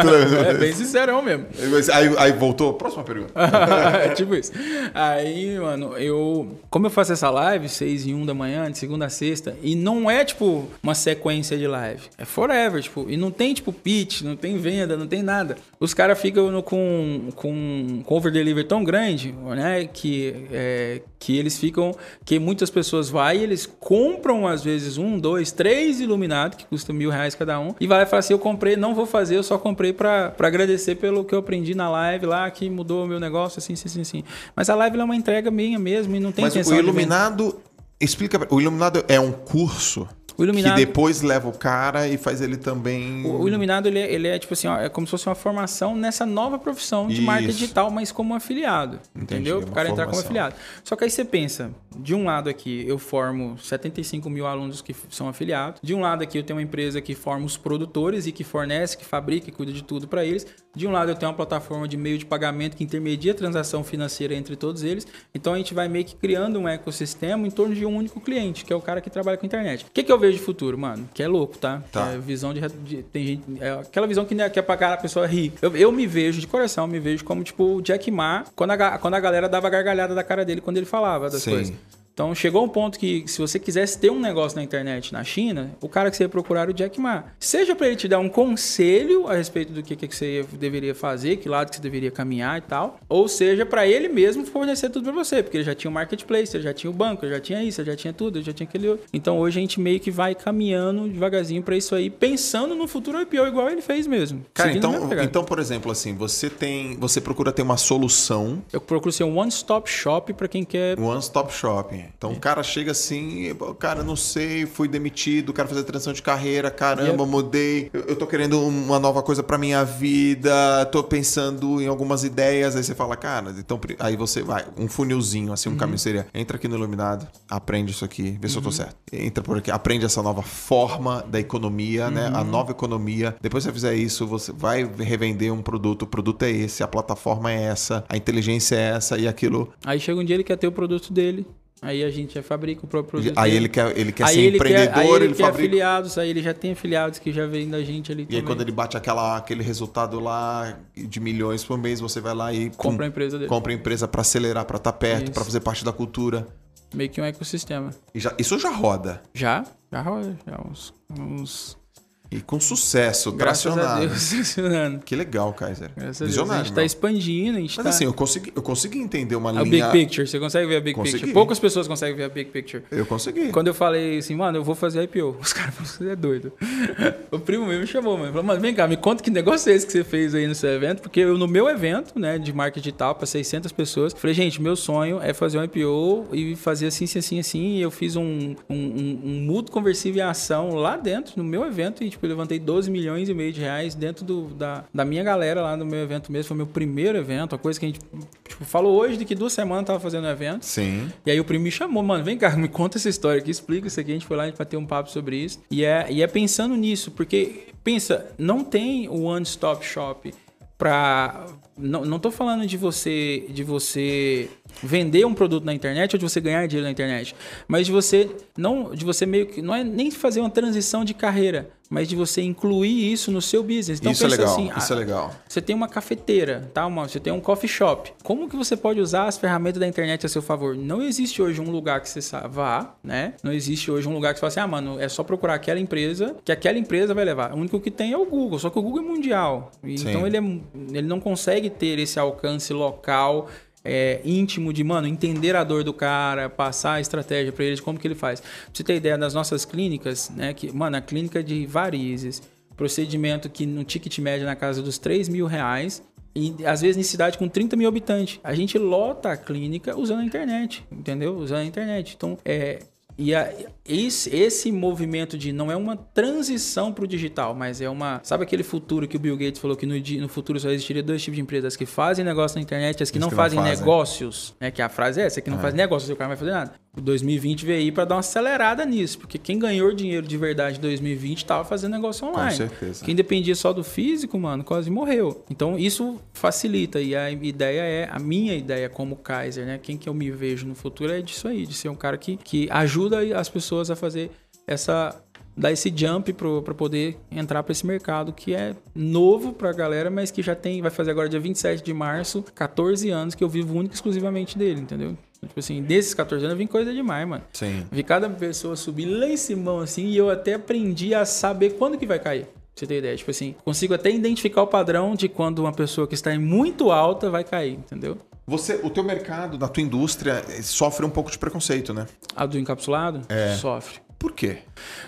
É bem sincerão mesmo. aí, aí voltou, próxima pergunta. é tipo isso. Aí, mano, eu. Como eu faço essa live, 6 e 1 da manhã, de segunda a sexta, e não é, tipo, uma sequência de live. É forever, tipo, e não tem, tipo, pitch, não tem venda, não tem nada. Os caras ficam no- com, com, com over delivery tão grande, né, que, é, que eles ficam. Que muitas pessoas vão e eles compram, às vezes, um, dois, três iluminados, que custa mil reais cada um, e vai falar assim: eu comprei, não vou fazer, eu só comprei pra, pra agradecer pelo que eu aprendi na live lá, que mudou o meu negócio, assim, assim, assim, assim. Mas a live é uma entrega minha mesmo e não tem Mas o iluminado, explica, pra- o iluminado é um curso O iluminado- que depois leva o cara e faz ele também... O, o iluminado, ele é, ele é tipo assim, ó, é como se fosse uma formação nessa nova profissão de marca digital, mas como afiliado. Entendi, entendeu? uma O cara entrar como formação. afiliado. Só que aí você pensa, de um lado aqui eu formo 75 mil alunos que são afiliados, de um lado aqui eu tenho uma empresa que forma os produtores e que fornece, que fabrica e cuida de tudo para eles. De um lado eu tenho uma plataforma de meio de pagamento que intermedia a transação financeira entre todos eles. Então a gente vai meio que criando um ecossistema em torno de um único cliente, que é o cara que trabalha com internet. O que, que eu vejo de futuro, mano? Que é louco, tá? Tá. É visão de, de- tem gente é aquela visão que, né, que é pra cara a pessoa rir. Eu, eu me vejo de coração, me vejo como tipo o Jack Ma quando a, quando a galera dava gargalhada da cara dele quando ele falava das Sim. coisas. Então chegou um ponto que se você quisesse ter um negócio na internet na China, o cara que você ia procurar era o Jack Ma. Seja para ele te dar um conselho a respeito do que, que você ia- deveria fazer, que lado que você deveria caminhar e tal, ou seja para ele mesmo fornecer tudo para você, porque ele já tinha o marketplace, ele já tinha o banco, ele já tinha isso, ele já tinha tudo, ele já tinha aquele outro. Então hoje a gente meio que vai caminhando devagarzinho para isso aí, pensando no futuro IPO igual ele fez mesmo. Cara, então, então, por exemplo, assim, você tem, você procura ter uma solução eu procuro ser um one-stop shop para quem quer one-stop shopping. Então o cara chega assim, "Pô, cara, não sei, fui demitido, quero fazer transição de carreira, caramba, Yep. mudei, eu, eu tô querendo uma nova coisa pra minha vida, tô pensando em algumas ideias, aí você fala, cara, então aí você vai, um funilzinho, assim, um Uhum. caminho seria, entra aqui no Iluminado, aprende isso aqui, vê se eu tô certo. Entra por aqui, aprende essa nova forma da economia, né? Uhum. A nova economia. Depois que você fizer isso, você vai revender um produto, o produto é esse, a plataforma é essa, a inteligência é essa e aquilo Aí chega um dia ele quer ter o produto dele. Aí a gente já fabrica o próprio produto. Aí dele. ele quer, ele quer aí ser ele empreendedor, quer, aí ele, ele, quer fabrica. afiliados, aí ele já tem afiliados que já vêm da gente ali E aí também. quando ele bate aquela, aquele resultado lá de milhões por mês, você vai lá e Compra a com- empresa dele. compra a empresa pra acelerar, pra estar perto, Isso. pra fazer parte da cultura. Meio que um ecossistema. Já- isso já roda. Já? Já rola, já uns... uns... E com sucesso, Graças a tracionado. Deus, funcionando. Que legal, Kaiser. Graças a Deus. A Visionário. gente tá meu. expandindo, a gente Mas tá... assim, eu consegui, eu consegui entender uma É o linha. Big Picture, você consegue ver a Big Consegui. Picture. Poucas pessoas conseguem ver a Big Picture. Eu consegui. Quando eu falei assim, mano, eu vou fazer IPO. Os caras falaram, você é doido. o primo meu me chamou, mano. Falou, mano, vem cá, me conta que negócio é esse que você fez aí no seu evento. Porque eu, no meu evento, né, de marketing digital para 600 pessoas, falei, gente, meu sonho é fazer um IPO e fazer assim, assim, assim, assim. E eu fiz um, um, um, um mútuo conversível em ação lá dentro, no meu evento. E, tipo, eu levantei 12 milhões e meio de reais dentro do, da, da minha galera lá no meu evento mesmo. Foi meu primeiro evento, a coisa que a gente, tipo, falou hoje de que duas semanas tava fazendo o evento. Sim. E aí o primo me chamou, mano, vem cá, me conta essa história aqui, explica isso aqui. A gente foi lá, a gente um papo sobre isso. E é, e é pensando nisso, porque, pensa, não tem o one-stop shop pra, não, não tô falando de você de você vender um produto na internet ou de você ganhar dinheiro na internet, mas de você não de você meio que não é nem fazer uma transição de carreira, mas de você incluir isso no seu business. Então isso é legal, assim, isso ah, é legal. Você tem uma cafeteira, tá? Uma, você tem um coffee shop. Como que você pode usar as ferramentas da internet a seu favor? Não existe hoje um lugar que você vá, né? Não existe hoje um lugar que você fala assim, ah, mano, é só procurar aquela empresa, que aquela empresa vai levar. O único que tem é o Google, só que o Google é mundial. Então ele, é, ele não consegue ter esse alcance local é, íntimo de, mano, entender a dor do cara, passar a estratégia para eles, como que ele faz. Pra você ter ideia das nossas clínicas, né? Que, mano, a clínica de varizes, procedimento que no ticket médio na casa dos 3 mil reais, e às vezes em cidade com 30 mil habitantes. A gente lota a clínica usando a internet, entendeu? Usando a internet. Então, é, e a, esse, esse movimento de não é uma transição para o digital, mas é uma. Sabe aquele futuro que o Bill Gates falou que no, no futuro só existiria dois tipos de empresas: as que fazem negócio na internet e as que, não, que fazem não fazem negócios. Né? Que a frase é essa: que não é. faz negócios, o cara não vai fazer nada. O 2020 veio aí para dar uma acelerada nisso, porque quem ganhou dinheiro de verdade em 2020 estava fazendo negócio online. Com certeza. Quem dependia só do físico, mano, quase morreu. Então isso facilita. E a ideia é, a minha ideia como Kaiser, né? Quem que eu me vejo no futuro é disso aí, de ser um cara que, que ajuda as pessoas a fazer essa dar esse jump para poder entrar para esse mercado que é novo para a galera, mas que já tem, vai fazer agora dia 27 de março, 14 anos que eu vivo único exclusivamente dele, entendeu? Tipo assim, desses 14 anos eu vim coisa demais, mano. Sim. Vi cada pessoa subir lá em cima, assim, e eu até aprendi a saber quando que vai cair. Pra você ter ideia. Tipo assim, consigo até identificar o padrão de quando uma pessoa que está em muito alta vai cair, entendeu? Você, o teu mercado, da tua indústria, sofre um pouco de preconceito, né? A do encapsulado? É. Sofre. Por quê?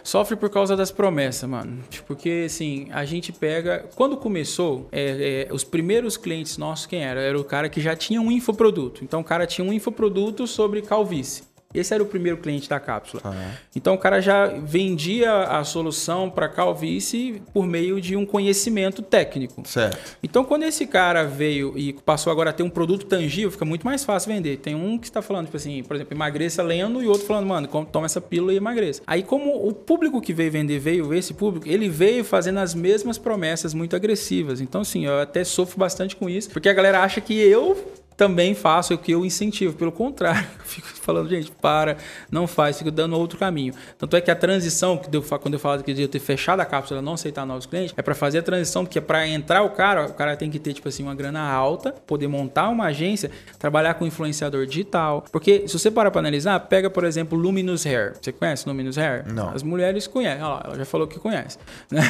Sofre por causa das promessas, mano. Porque, assim, a gente pega. Quando começou, é, é, os primeiros clientes nossos, quem era? Era o cara que já tinha um infoproduto. Então, o cara tinha um infoproduto sobre calvície. Esse era o primeiro cliente da cápsula. Ah. Então o cara já vendia a solução para calvície por meio de um conhecimento técnico. Certo. Então quando esse cara veio e passou agora a ter um produto tangível, fica muito mais fácil vender. Tem um que está falando, tipo assim, por exemplo, emagreça lendo e outro falando, mano, toma essa pílula e emagreça. Aí como o público que veio vender veio, esse público, ele veio fazendo as mesmas promessas muito agressivas. Então assim, eu até sofro bastante com isso, porque a galera acha que eu também faço o que eu incentivo. Pelo contrário, eu fico falando, gente, para, não faz, fico dando outro caminho. Tanto é que a transição, que eu, quando eu falo que eu ter fechado a cápsula, não aceitar novos clientes, é para fazer a transição, porque para entrar o cara, o cara tem que ter, tipo assim, uma grana alta, poder montar uma agência, trabalhar com influenciador digital. Porque se você parar para analisar, pega, por exemplo, Luminous Hair. Você conhece Luminous Hair? Não. As mulheres conhecem. Olha lá, ela já falou que conhece. Né?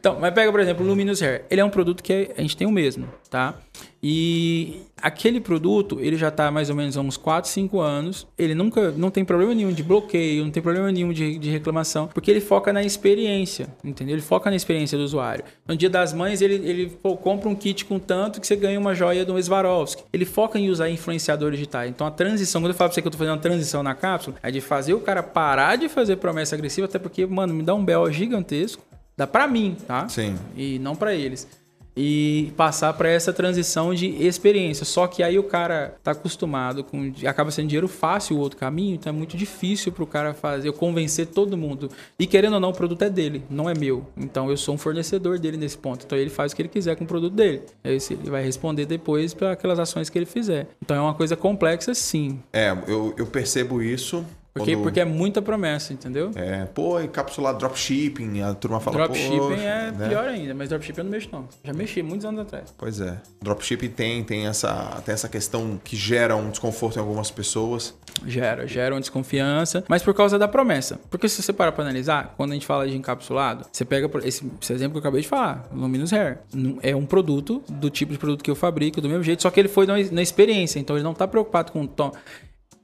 Então, mas pega, por exemplo, Luminous Hair. Ele é um produto que a gente tem o mesmo, tá? E aquele produto, ele já está mais ou menos há uns 4, 5 anos. Ele nunca não tem problema nenhum de bloqueio, não tem problema nenhum de, de reclamação, porque ele foca na experiência, entendeu? Ele foca na experiência do usuário. No dia das mães, ele, ele pô, compra um kit com tanto que você ganha uma joia do Swarovski. Ele foca em usar influenciadores digitais. Então a transição, quando eu falo pra você que eu tô fazendo uma transição na cápsula, é de fazer o cara parar de fazer promessa agressiva, até porque, mano, me dá um bel gigantesco. Dá para mim, tá? Sim. E não para eles e passar para essa transição de experiência. Só que aí o cara tá acostumado com acaba sendo dinheiro fácil o outro caminho, então é muito difícil para o cara fazer, eu convencer todo mundo. E querendo ou não, o produto é dele, não é meu. Então eu sou um fornecedor dele nesse ponto. Então ele faz o que ele quiser com o produto dele. Aí ele vai responder depois para aquelas ações que ele fizer. Então é uma coisa complexa, sim. É, eu, eu percebo isso porque, Quando... porque é muita promessa, entendeu? É, pô, encapsular dropshipping, a turma fala, Dropshipping é né? pior ainda, mas dropshipping eu não mexo não. Já mexi muitos anos atrás. Pois é. Dropshipping tem, tem, essa, tem essa questão que gera um desconforto em algumas pessoas. Gera, gera uma desconfiança, mas por causa da promessa. Porque se você parar pra analisar, quando a gente fala de encapsulado, você pega esse, esse exemplo que eu acabei de falar, Luminous Hair. É um produto do tipo de produto que eu fabrico, do mesmo jeito, só que ele foi na, na experiência, então ele não tá preocupado com o tom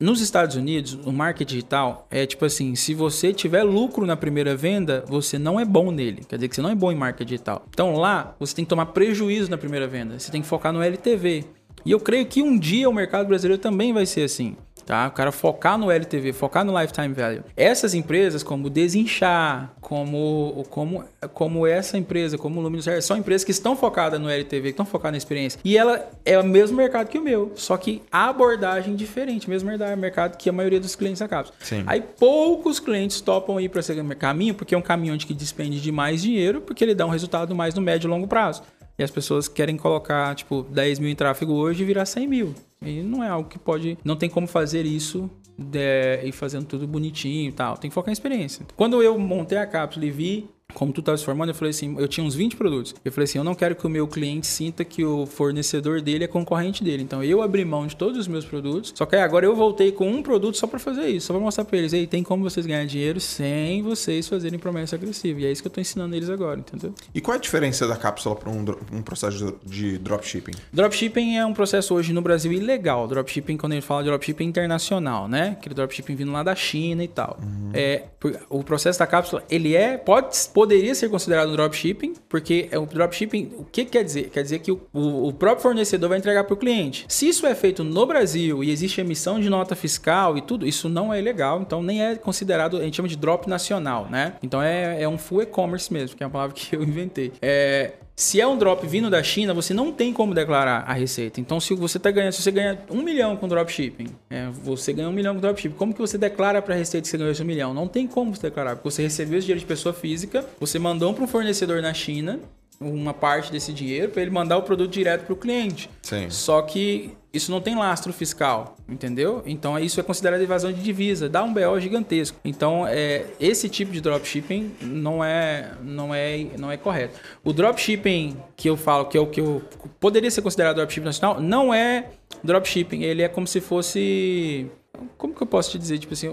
nos Estados Unidos, o marketing digital é tipo assim: se você tiver lucro na primeira venda, você não é bom nele. Quer dizer que você não é bom em marketing digital. Então lá, você tem que tomar prejuízo na primeira venda. Você tem que focar no LTV. E eu creio que um dia o mercado brasileiro também vai ser assim tá? O cara focar no LTV, focar no lifetime value. Essas empresas como Desinchar, como como como essa empresa, como o Luminous Hair, são empresas que estão focadas no LTV, que estão focadas na experiência. E ela é o mesmo mercado que o meu, só que a abordagem diferente, mesmo mercado que a maioria dos clientes acaba. Sim. Aí poucos clientes topam ir para esse caminho, porque é um caminho onde que despende de mais dinheiro, porque ele dá um resultado mais no médio e longo prazo. E as pessoas querem colocar, tipo, 10 mil em tráfego hoje e virar 100 mil. E não é algo que pode. Não tem como fazer isso de, e fazendo tudo bonitinho e tal. Tem que focar em experiência. Quando eu montei a cápsula e vi como tu estava se formando, eu falei assim, eu tinha uns 20 produtos. Eu falei assim, eu não quero que o meu cliente sinta que o fornecedor dele é concorrente dele. Então eu abri mão de todos os meus produtos. Só que agora eu voltei com um produto só para fazer isso, só para mostrar para eles, aí tem como vocês ganhar dinheiro sem vocês fazerem promessa agressiva. E é isso que eu tô ensinando eles agora, entendeu? E qual é a diferença da cápsula para um, um, processo de dropshipping? Dropshipping é um processo hoje no Brasil ilegal. Dropshipping, quando a gente fala de dropshipping internacional, né? Aquele dropshipping vindo lá da China e tal. Uhum. É, o processo da cápsula, ele é, pode, poderia ser considerado considerado dropshipping, porque é o dropshipping, o que quer dizer? Quer dizer que o, o próprio fornecedor vai entregar para o cliente. Se isso é feito no Brasil e existe emissão de nota fiscal e tudo, isso não é legal, então nem é considerado, a gente chama de drop nacional, né? Então é, é um full e-commerce mesmo, que é uma palavra que eu inventei. É, se é um drop vindo da China, você não tem como declarar a receita. Então, se você tá ganhando, se você ganha um milhão com dropshipping, é, você ganha um milhão com dropshipping, como que você declara para a receita que você ganhou esse milhão? Não tem como você declarar, porque você recebeu esse dinheiro de pessoa física, você mandou para um fornecedor na China, uma parte desse dinheiro para ele mandar o produto direto para o cliente. Sim. Só que isso não tem lastro fiscal, entendeu? Então isso é considerado evasão de divisa, dá um BO gigantesco. Então é, esse tipo de dropshipping não é, não é, não é correto. O dropshipping que eu falo que é o que eu poderia ser considerado dropshipping nacional não é dropshipping, ele é como se fosse como que eu posso te dizer? Tipo assim,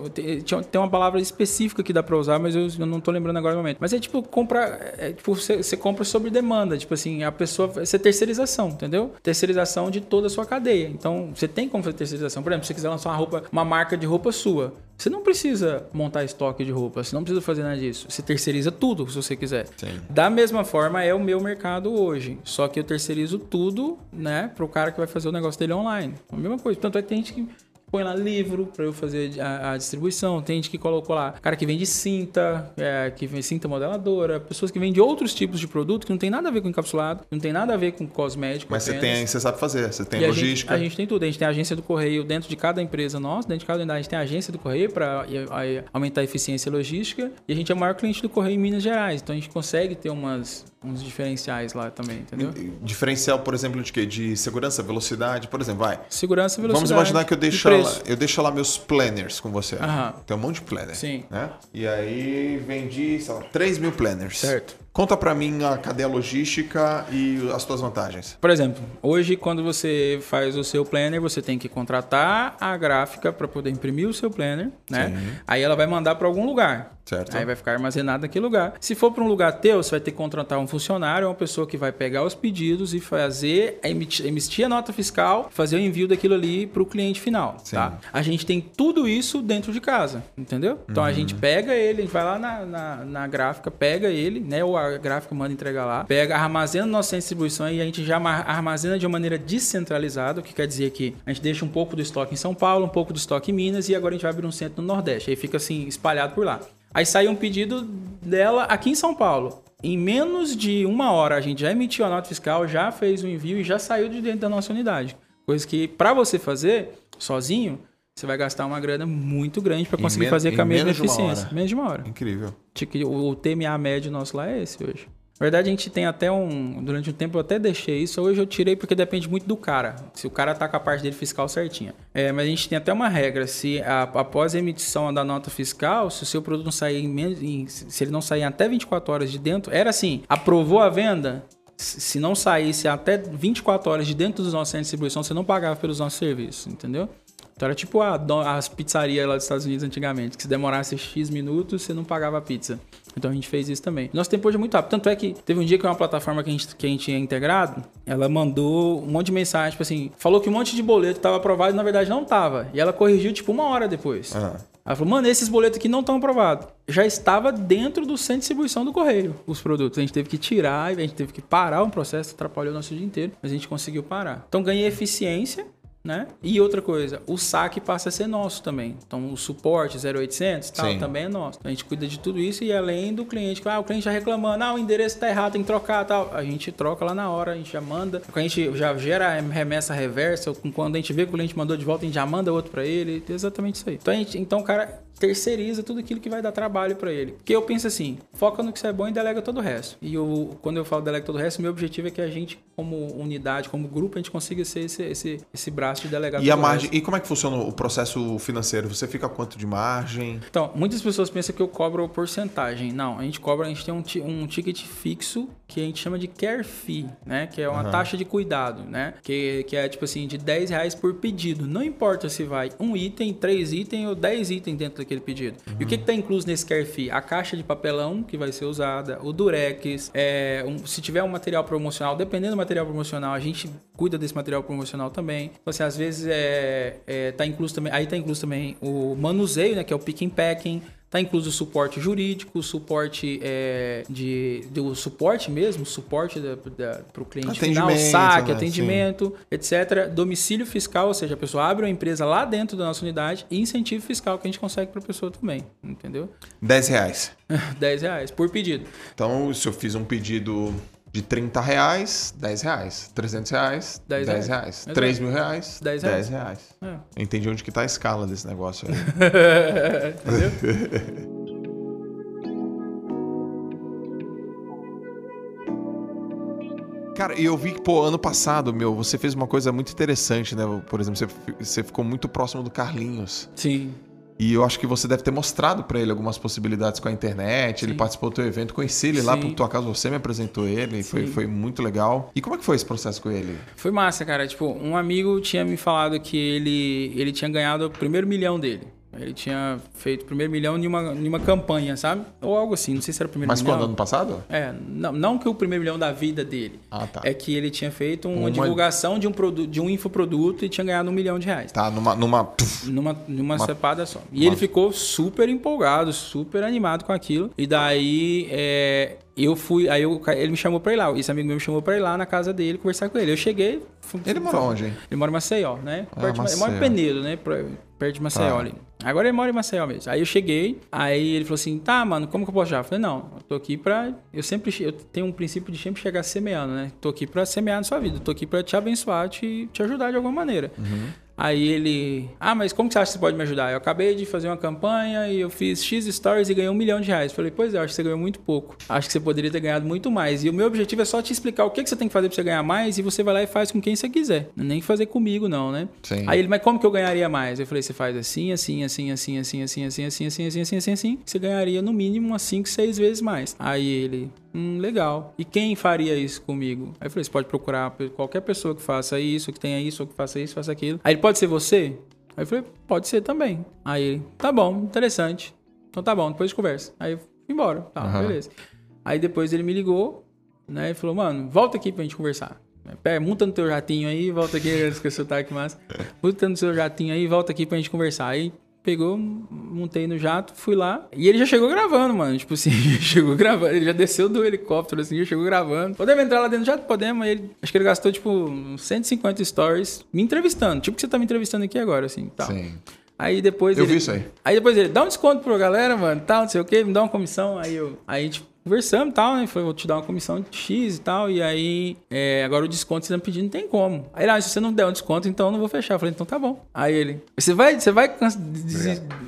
tem uma palavra específica que dá pra usar, mas eu, eu não tô lembrando agora no momento. Mas é tipo, compra. É, tipo, você, você compra sobre demanda. Tipo assim, a pessoa. Isso é terceirização, entendeu? Terceirização de toda a sua cadeia. Então, você tem como fazer terceirização. Por exemplo, se você quiser lançar uma roupa, uma marca de roupa sua. Você não precisa montar estoque de roupa, você não precisa fazer nada disso. Você terceiriza tudo se você quiser. Sim. Da mesma forma é o meu mercado hoje. Só que eu terceirizo tudo, né, pro cara que vai fazer o negócio dele online. A mesma coisa. Tanto é que tem gente que põe lá livro para eu fazer a, a, distribuição. Tem gente que colocou lá cara que vende cinta, é, que vende cinta modeladora, pessoas que vendem outros tipos de produto que não tem nada a ver com encapsulado, não tem nada a ver com cosmético. Mas apenas. você tem, você sabe fazer, você tem e logística. A gente, a gente, tem tudo. A gente tem a agência do correio dentro de cada empresa nossa, dentro de cada unidade a gente tem a agência do correio para aumentar a eficiência logística. E a gente é o maior cliente do correio em Minas Gerais. Então a gente consegue ter umas uns diferenciais lá também, entendeu? Diferencial, por exemplo, de quê? De segurança, velocidade, por exemplo, vai. Segurança, velocidade. Vamos imaginar que eu deixo, lá, eu deixo lá meus planners com você. Aham. Tem um monte de planner. Sim. Né? E aí vendi, sei lá, 3 mil planners. Certo. Conta para mim a cadeia logística e as suas vantagens. Por exemplo, hoje quando você faz o seu planner, você tem que contratar a gráfica para poder imprimir o seu planner, né? Sim. Aí ela vai mandar para algum lugar. Certo. Aí vai ficar armazenado naquele lugar. Se for para um lugar teu, você vai ter que contratar um funcionário, uma pessoa que vai pegar os pedidos e fazer, emitir, emitir a nota fiscal, fazer o envio daquilo ali para o cliente final. Sim. Tá? A gente tem tudo isso dentro de casa, entendeu? Então uhum. a gente pega ele, a gente vai lá na, na, na, gráfica, pega ele, né? Ou a gráfica manda entregar lá, pega, armazena nossa distribuição e a gente já armazena de uma maneira descentralizada, o que quer dizer que a gente deixa um pouco do estoque em São Paulo, um pouco do estoque em Minas e agora a gente vai abrir um centro no Nordeste. Aí fica assim espalhado por lá. Aí saiu um pedido dela aqui em São Paulo. Em menos de uma hora a gente já emitiu a nota fiscal, já fez o envio e já saiu de dentro da nossa unidade. Coisa que para você fazer sozinho, você vai gastar uma grana muito grande para conseguir fazer com a mesma eficiência. Menos de uma hora. Incrível. O TMA médio nosso lá é esse hoje. Na verdade, a gente tem até um. Durante um tempo eu até deixei isso. Hoje eu tirei porque depende muito do cara. Se o cara tá com a parte dele fiscal certinha. É, mas a gente tem até uma regra. Se a, após a emissão da nota fiscal, se o seu produto não sair em, em, se ele não sair até 24 horas de dentro, era assim: aprovou a venda, se não saísse até 24 horas de dentro dos nossos centros de distribuição, você não pagava pelos nossos serviços, entendeu? Então era tipo a, as pizzarias lá dos Estados Unidos antigamente, que se demorasse X minutos, você não pagava a pizza. Então a gente fez isso também. Nosso tempo hoje é muito rápido. Tanto é que teve um dia que uma plataforma que a gente, que a gente tinha integrado, ela mandou um monte de mensagem, tipo assim, falou que um monte de boleto estava aprovado e na verdade não estava. E ela corrigiu tipo uma hora depois. Ela falou, mano, esses boletos aqui não estão aprovados. Já estava dentro do centro de distribuição do correio, os produtos. A gente teve que tirar, a gente teve que parar um processo, atrapalhou o nosso dia inteiro, mas a gente conseguiu parar. Então ganhei eficiência né? E outra coisa, o saque passa a ser nosso também. Então, o suporte 0800 tal, Sim. também é nosso. Então, a gente cuida de tudo isso e além do cliente, ah, o cliente já reclamando, ah, o endereço está errado, tem que trocar tal. A gente troca lá na hora, a gente já manda. A gente já gera remessa reversa, quando a gente vê que o cliente mandou de volta, a gente já manda outro para ele. Exatamente isso aí. Então, a gente, então, cara, terceiriza tudo aquilo que vai dar trabalho para ele. Porque eu penso assim, foca no que você é bom e delega todo o resto. E eu, quando eu falo delega todo o resto, meu objetivo é que a gente, como unidade, como grupo, a gente consiga ser esse, esse, esse braço de delegado. E a margem, e como é que funciona o processo financeiro? Você fica quanto de margem? Então, muitas pessoas pensam que eu cobro porcentagem. Não, a gente cobra, a gente tem um, um ticket fixo que a gente chama de care fee, né? Que é uma uhum. taxa de cuidado, né? Que, que é tipo assim, de 10 reais por pedido. Não importa se vai um item, três itens ou 10 itens dentro daquele pedido. Uhum. E o que está incluso nesse care fee? A caixa de papelão que vai ser usada, o durex, é, um, se tiver um material promocional, dependendo do material promocional, a gente cuida desse material promocional também. Então, assim, às vezes é, é, tá incluso também, aí tá incluso também o manuseio, né? Que é o picking packing. Tá incluso o suporte jurídico, suporte é, de, do suporte mesmo, suporte para o cliente final, saque, né? atendimento, Sim. etc. Domicílio fiscal, ou seja, a pessoa abre uma empresa lá dentro da nossa unidade e incentivo fiscal que a gente consegue para a pessoa também, entendeu? 10 reais. 10 reais por pedido. Então, se eu fiz um pedido de 30 reais, 10 reais. 300 reais, 10, 10 reais. reais. 3 mil reais, 10 reais. 10 reais. É. Entendi onde que tá a escala desse negócio aí. Entendeu? Cara, e eu vi que, pô, ano passado, meu, você fez uma coisa muito interessante, né? Por exemplo, você, você ficou muito próximo do Carlinhos. Sim. E eu acho que você deve ter mostrado para ele algumas possibilidades com a internet. Sim. Ele participou do teu evento, conheci ele Sim. lá por tua casa, você me apresentou ele, foi, foi muito legal. E como é que foi esse processo com ele? Foi massa, cara. Tipo, um amigo tinha me falado que ele, ele tinha ganhado o primeiro milhão dele. Ele tinha feito o primeiro milhão em uma, em uma campanha, sabe? Ou algo assim, não sei se era o primeiro Mas milhão. Mas quando? Ano passado? É, não, não que o primeiro milhão da vida dele. Ah, tá. É que ele tinha feito uma, uma... divulgação de um, produto, de um infoproduto e tinha ganhado um milhão de reais. Tá, numa... Numa, numa, numa uma... cepada só. E uma... ele ficou super empolgado, super animado com aquilo. E daí, é, eu fui, aí eu, ele me chamou pra ir lá. Esse amigo meu me chamou pra ir lá na casa dele conversar com ele. Eu cheguei. Fui, ele mora onde, hein? Ele mora em Maceió, né? Ah, Maceió. Ele mora em Penedo, né? Perto de Maceió tá. ali. Agora ele mora em Maceió mesmo. Aí eu cheguei, aí ele falou assim: tá, mano, como que eu posso já? Eu falei: não, eu tô aqui pra. Eu sempre. Eu tenho um princípio de sempre chegar semeando, né? Tô aqui pra semear na sua vida. Tô aqui pra te abençoar, te, te ajudar de alguma maneira. Uhum. Aí ele, ah, mas como que você acha que você pode me ajudar? Eu acabei de fazer uma campanha e eu fiz X stories e ganhei um milhão de reais. Falei, pois é, eu acho que você ganhou muito pouco. Acho que você poderia ter ganhado muito mais. E o meu objetivo é só te explicar o que, que você tem que fazer para você ganhar mais e você vai lá e faz com quem você quiser. Nem fazer comigo, não, né? Sim. Aí ele, mas como que eu ganharia mais? Eu falei, você faz assim, assim, assim, assim, assim, assim, assim, assim, assim, assim, assim, assim, assim. Você ganharia no mínimo umas 5, 6 vezes mais. Aí ele, Hum, legal. E quem faria isso comigo? Aí eu falei, você pode procurar qualquer pessoa que faça isso, que tenha isso, ou que faça isso, faça aquilo. Aí ele pode ser você? Aí eu falei, pode ser também. Aí ele, tá bom, interessante. Então tá bom, depois de conversa. Aí eu fui embora. Tá, uhum. beleza. Aí depois ele me ligou, né? E falou, mano, volta aqui pra gente conversar. Pera, monta no teu jatinho aí, volta aqui, esqueci o sotaque massa. Monta no seu jatinho aí, volta aqui pra gente conversar. Aí pegou, montei no jato, fui lá. E ele já chegou gravando, mano. Tipo assim, chegou gravando. Ele já desceu do helicóptero, assim, já chegou gravando. Podemos entrar lá dentro do jato? Podemos. Ele, acho que ele gastou, tipo, 150 stories me entrevistando. Tipo que você tá me entrevistando aqui agora, assim, tal. Sim. Aí depois. Eu ele, vi isso aí. Aí depois ele dá um desconto pra galera, mano, tal, não sei o quê, me dá uma comissão. Aí eu. Aí, tipo, conversamos e tal, né? Foi, vou te dar uma comissão de X e tal. E aí, é, agora o desconto que você tá pedindo não tem como. Aí, ah, se você não der um desconto, então eu não vou fechar. Eu falei, então tá bom. Aí ele, você vai, você vai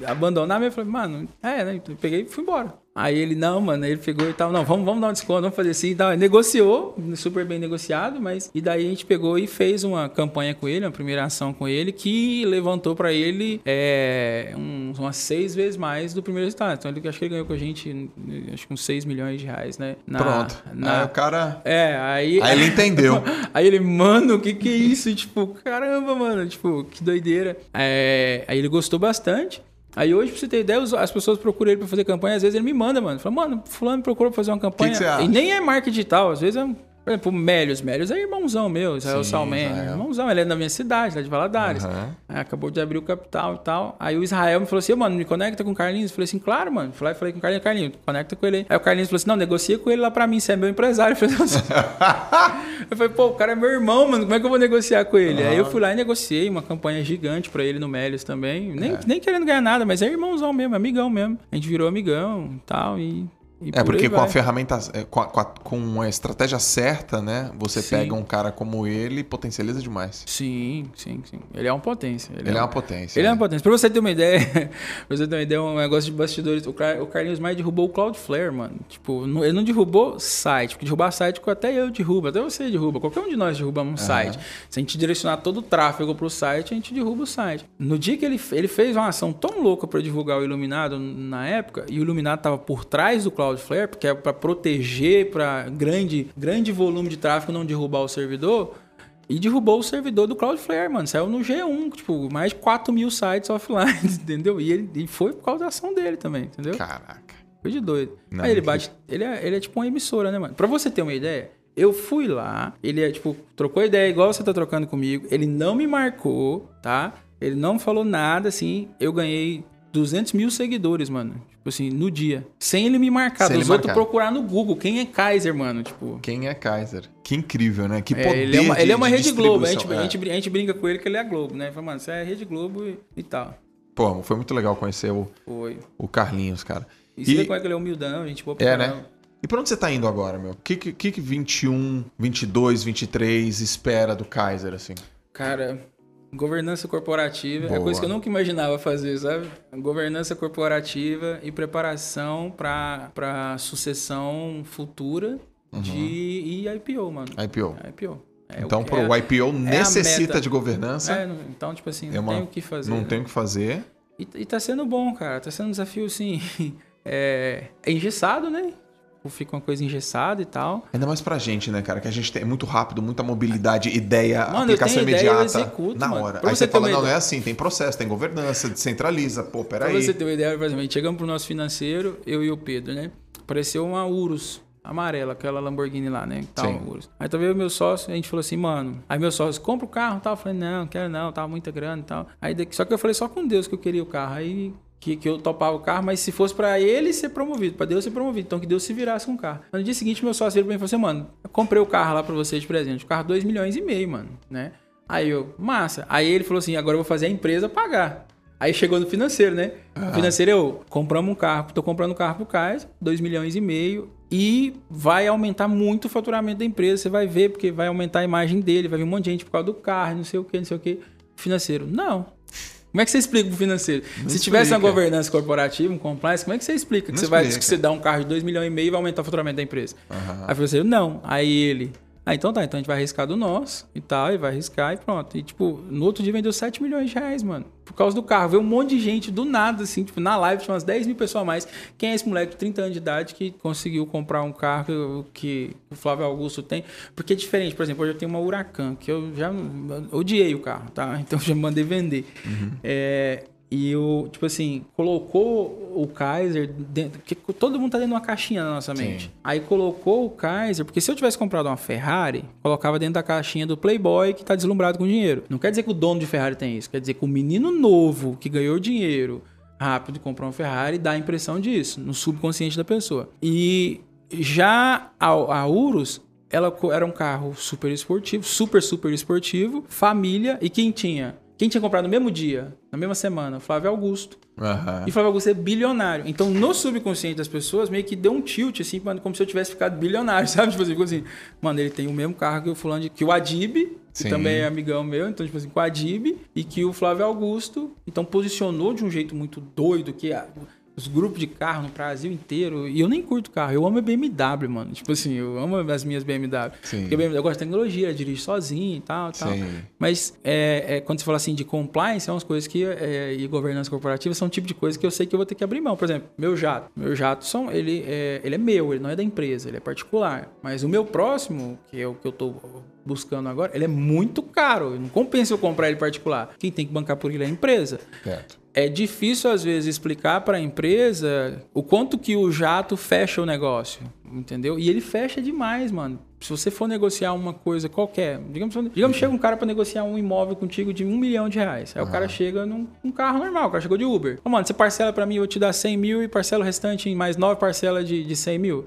abandonar? Eu falei, mano, é, né? Eu peguei e fui embora. Aí ele, não, mano, ele pegou e tal, não, vamos, vamos dar um desconto, vamos fazer assim e tal. Negociou, super bem negociado, mas. E daí a gente pegou e fez uma campanha com ele, uma primeira ação com ele, que levantou para ele é, um, umas seis vezes mais do primeiro resultado. Então ele acho que ele ganhou com a gente, acho que uns 6 milhões de reais, né? Na, Pronto. Na... Aí o cara. É, aí. Aí ele entendeu. aí ele, mano, o que que é isso? tipo, caramba, mano, tipo, que doideira. É, aí ele gostou bastante. Aí hoje, pra você ter ideia, as pessoas procuram ele pra fazer campanha, às vezes ele me manda, mano. Fala, mano, fulano me procurou pra fazer uma campanha. Que que e nem é marca digital, às vezes é por exemplo, o Mélios. Mélios é irmãozão meu, Israel Sim, Salmen. Israel. Irmãozão, ele é da minha cidade, lá de Valadares. Uhum. acabou de abrir o capital e tal. Aí o Israel me falou assim, mano, me conecta com o Carlinhos. Eu falei assim, claro, mano. Falei, falei com o Carlinhos, Carlinhos, conecta com ele aí. O Carlinhos falou assim, não, negocia com ele lá pra mim, você é meu empresário. Eu falei, assim, eu falei pô, o cara é meu irmão, mano, como é que eu vou negociar com ele? Uhum. Aí eu fui lá e negociei uma campanha gigante pra ele no Mélios também. Nem, é. nem querendo ganhar nada, mas é irmãozão mesmo, amigão mesmo. A gente virou amigão e tal, E É, por porque com a ferramenta, é, com a, com a- estratégia certa, né? Você Sim. pega um cara como ele e potencializa demais. Sim, sim, sim. Ele é uma potência. Ele, é uma potência. Ele é né? uma potência. Pra você ter uma ideia, pra você ter uma ideia, um negócio de bastidores. O, Car- o Carlinhos Maia derrubou o Cloudflare, mano. Tipo, ele não derrubou site. Porque derrubar site, até eu derrubo, até você derruba. Qualquer um de nós derrubamos um site. Se a gente direcionar todo o tráfego pro site, a gente derruba o site. No dia que ele, ele fez uma ação tão louca pra divulgar o Iluminado na época, e o Iluminado tava por trás do Cloudflare, porque é pra proteger, pra grande, grande volume de tráfego não derrubar o servidor. E derrubou o servidor do Cloudflare, mano. Saiu no G1, tipo, mais de 4 mil sites offline, entendeu? E, ele, e foi por causa da ação dele também, entendeu? Caraca. Foi de doido. Não, Aí ele bate. Ele é, ele é tipo uma emissora, né, mano? Pra você ter uma ideia, eu fui lá, ele é tipo, trocou ideia igual você tá trocando comigo. Ele não me marcou, tá? Ele não falou nada, assim. Eu ganhei 200 mil seguidores, mano. Tipo assim, no dia. Sem ele me marcar. Sem ele outros procurar no Google. Quem é Kaiser, mano? Tipo. Quem é Kaiser? Que incrível, né? Que É, poder ele, é uma, de- ele é uma de Rede Globo. A gente, distribuição. a, É. gente, a gente brinca com ele que ele é a Globo, né? Fala, mano, você é a Rede Globo e, e tal. Pô, foi muito legal conhecer o, Foi. o Carlinhos, cara. E você vê como é que ele é humildão, gente boa é, né? E pra onde você tá indo agora, meu? O que, que que 21, 22, 23 espera do Kaiser, assim? Cara, governança corporativa é Boa. coisa que eu nunca imaginava fazer, sabe? Governança corporativa e preparação para sucessão futura de e IPO, mano. IPO. IPO. É então, o que- pro é- IPO necessita meta. de governança. é, então, tipo assim, É não uma- tem o que fazer. não né? tem o que fazer. E, e tá sendo bom, cara. Tá sendo um desafio, assim. é, é engessado, né? Tipo, Fica uma coisa engessada e tal. Ainda mais pra gente, né, cara? Que a gente tem é muito rápido, muita mobilidade, ideia, Mano, aplicação tenho ideia, eu imediata. executo, na mano. hora. Pra Aí você você fala, não, não é assim, tem processo, tem governança, descentraliza. Pô, Pra peraí. você ter uma ideia, por exemplo, chegamos pro nosso financeiro, eu e o Pedro, né? Apareceu uma Urus amarela, aquela Lamborghini lá, né? Tal. Urus. Aí eu e meu sócio, a gente falou assim, mano. Aí meu sócio, compra o carro e tal. Eu falei, não, quero não, tava muita grana e tal. Aí só que eu falei só com Deus que eu queria o carro. Aí que, que eu topava o carro, mas se fosse pra ele ser promovido, pra Deus ser promovido. Então que Deus se virasse com o carro. No dia seguinte, meu sócio virou pra mim e falou assim, mano, comprei o carro lá pra você de presente. O carro 2 milhões e meio, mano, né? Aí eu, massa. Aí ele falou assim, agora eu vou fazer a empresa pagar. Aí chegou no financeiro, né? O financeiro eu, compramos um carro, tô comprando um carro pro Cais, 2 milhões e meio, e vai aumentar muito o faturamento da empresa, você vai ver, porque vai aumentar a imagem dele, vai vir um monte de gente por causa do carro, não sei o que, não sei o que. Financeiro, não. Como é que você explica pro financeiro? Se tivesse uma governança corporativa, um compliance, como é que você explica? Que Não você, vai, explica. que você dá um carro de 2 milhões e meio e vai aumentar o faturamento da empresa. Aham. Aí o financeiro, não. Aí ele, ah, então tá, então a gente vai arriscar do nosso e tal, e vai arriscar e pronto. E tipo, no outro dia vendeu 7 milhões de reais, mano. Por causa do carro. Veio um monte de gente do nada, assim, tipo, na live tinha umas 10 mil pessoas a mais. Quem é esse moleque de 30 anos de idade que conseguiu comprar um carro que, o Flávio Augusto tem? Porque é diferente, por exemplo, hoje eu tenho uma Huracan, que eu já odiei o carro, tá? Então eu já mandei vender. É, e o, tipo assim, colocou o Kaiser dentro. Que todo mundo tá dentro de uma caixinha na nossa mente. Sim. Aí colocou o Kaiser, porque se eu tivesse comprado uma Ferrari, colocava dentro da caixinha do Playboy que tá deslumbrado com dinheiro. Não quer dizer que o dono de Ferrari tem isso, quer dizer que o menino novo que ganhou dinheiro rápido e comprou uma Ferrari dá a impressão disso, no subconsciente da pessoa. E já a, a Urus. Ela era um carro super esportivo, super, super esportivo, família, e quem tinha? Quem tinha comprado no mesmo dia, na mesma semana? Flávio Augusto. Aham. E Flávio Augusto é bilionário. Então, no subconsciente das pessoas, meio que deu um tilt, assim, mano, como se eu tivesse ficado bilionário, sabe? Tipo assim, ficou assim, mano, ele tem o mesmo carro que o fulano de, que o Adib, que Sim. também é amigão meu, então, tipo assim, com o Adib, e que o Flávio Augusto, então posicionou de um jeito muito doido, que a- os grupos de carro no Brasil inteiro, e eu nem curto carro, eu amo a BMW, mano. Tipo assim, eu amo as minhas BMW. Sim. Porque BMW, eu gosto de tecnologia, dirige sozinho e tal, tal. Sim. Mas é, é, quando você fala assim de compliance, são umas coisas que. é, e governança corporativa são um tipo de coisa que eu sei que eu vou ter que abrir mão. Por exemplo, meu jato. Meu jato são, ele, é, ele é meu, ele não é da empresa, ele é particular. Mas o meu próximo, que é o que eu tô buscando agora, ele é muito caro. Não compensa eu comprar ele particular. Quem tem que bancar por ele é a empresa. Certo. É difícil, às vezes, explicar para a empresa o quanto que o jato fecha o negócio, entendeu? E ele fecha demais, mano. Se você for negociar uma coisa qualquer, digamos, digamos chega um cara para negociar um imóvel contigo de um milhão de reais. Aí o cara chega num, num carro normal, o cara chegou de Uber. Ô, mano, você parcela para mim, eu vou te dar 100 mil e parcela o restante em mais nove parcelas de, de 100 mil.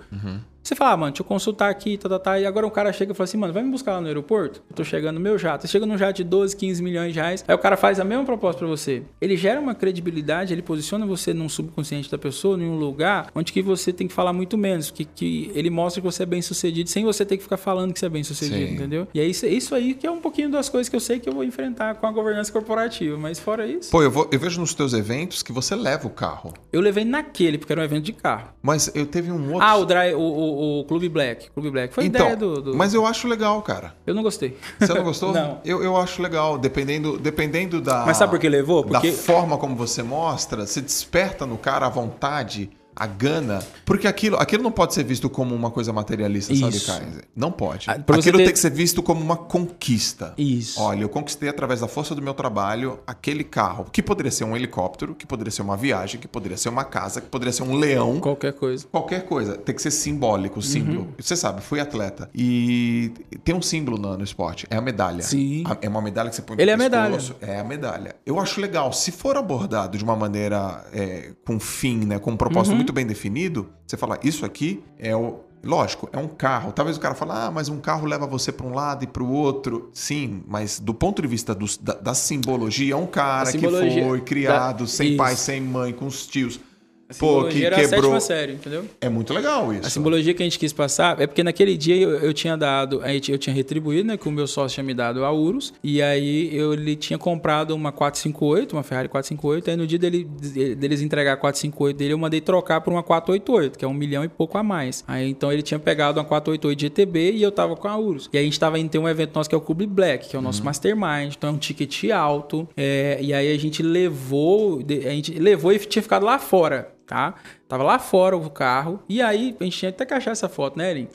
Você fala, ah, mano, deixa eu consultar aqui, tá, tá, tá. E agora o cara chega e fala assim, mano, vai me buscar lá no aeroporto? Eu tô chegando no meu jato. Você chega num jato de 12, 15 milhões de reais. Aí o cara faz a mesma proposta para você. Ele gera uma credibilidade, ele posiciona você num subconsciente da pessoa, em um lugar onde que você tem que falar muito menos. Que, que ele mostra que você é bem sucedido sem você ter que ficar falando que você é bem sucedido, Sim. entendeu? E é isso, é isso aí que é um pouquinho das coisas que eu sei que eu vou enfrentar com a governança corporativa. Mas fora isso. Pô, eu, vou, eu vejo nos teus eventos que você leva o carro. Eu levei naquele, porque era um evento de carro. Mas eu teve um outro. Ah, o, dry, o, o, o Clube Black. Clube Black. Foi então, ideia do, do, Mas eu acho legal, cara. Eu não gostei. Você não gostou? não. Eu, eu acho legal, dependendo, dependendo da. Mas sabe por que levou? Porque... Da forma como você mostra, você desperta no cara a vontade a gana. Porque aquilo, aquilo não pode ser visto como uma coisa materialista, Isso. sabe, Kaiser? Não pode. Ah, aquilo ter... tem que ser visto como uma conquista. Isso. Olha, eu conquistei através da força do meu trabalho aquele carro, que poderia ser um helicóptero, que poderia ser uma viagem, que poderia ser uma casa, que poderia ser um leão. Qualquer coisa. Qualquer coisa. Tem que ser simbólico, símbolo. Uhum. Você sabe, fui atleta. E tem um símbolo no, no esporte. É a medalha. Sim. é uma medalha que você põe no Ele é a medalha. É a medalha. Eu acho legal. Se for abordado de uma maneira é, com fim, né? Com um propósito uhum. muito muito bem definido, você fala, isso aqui é o. Lógico, é um carro. Talvez o cara fale, ah, mas um carro leva você para um lado e para o outro. Sim, mas do ponto de vista do, da, da, simbologia, é um cara que foi criado da... sem isso. pai, sem mãe, com os tios. A Pô, que era quebrou. a sétima série, entendeu? É muito legal isso. A simbologia que a gente quis passar é porque naquele dia eu, eu tinha dado, eu tinha retribuído, né? Que o meu sócio tinha me dado a Urus. E aí eu, ele tinha comprado uma 458, uma Ferrari 458. Aí no dia dele, deles entregar a 458 dele, eu mandei trocar por uma 488, que é um milhão e pouco a mais. Aí então ele tinha pegado uma 488 GTB e eu tava com a Urus. E aí a gente tava indo ter um evento nosso que é o Clube Black, que é o nosso uhum. mastermind. Então é um ticket alto. É, e aí a gente levou, a gente levou e tinha ficado lá fora tá? Tava lá fora o carro. E aí, a gente tinha até que achar essa foto, né, Erin?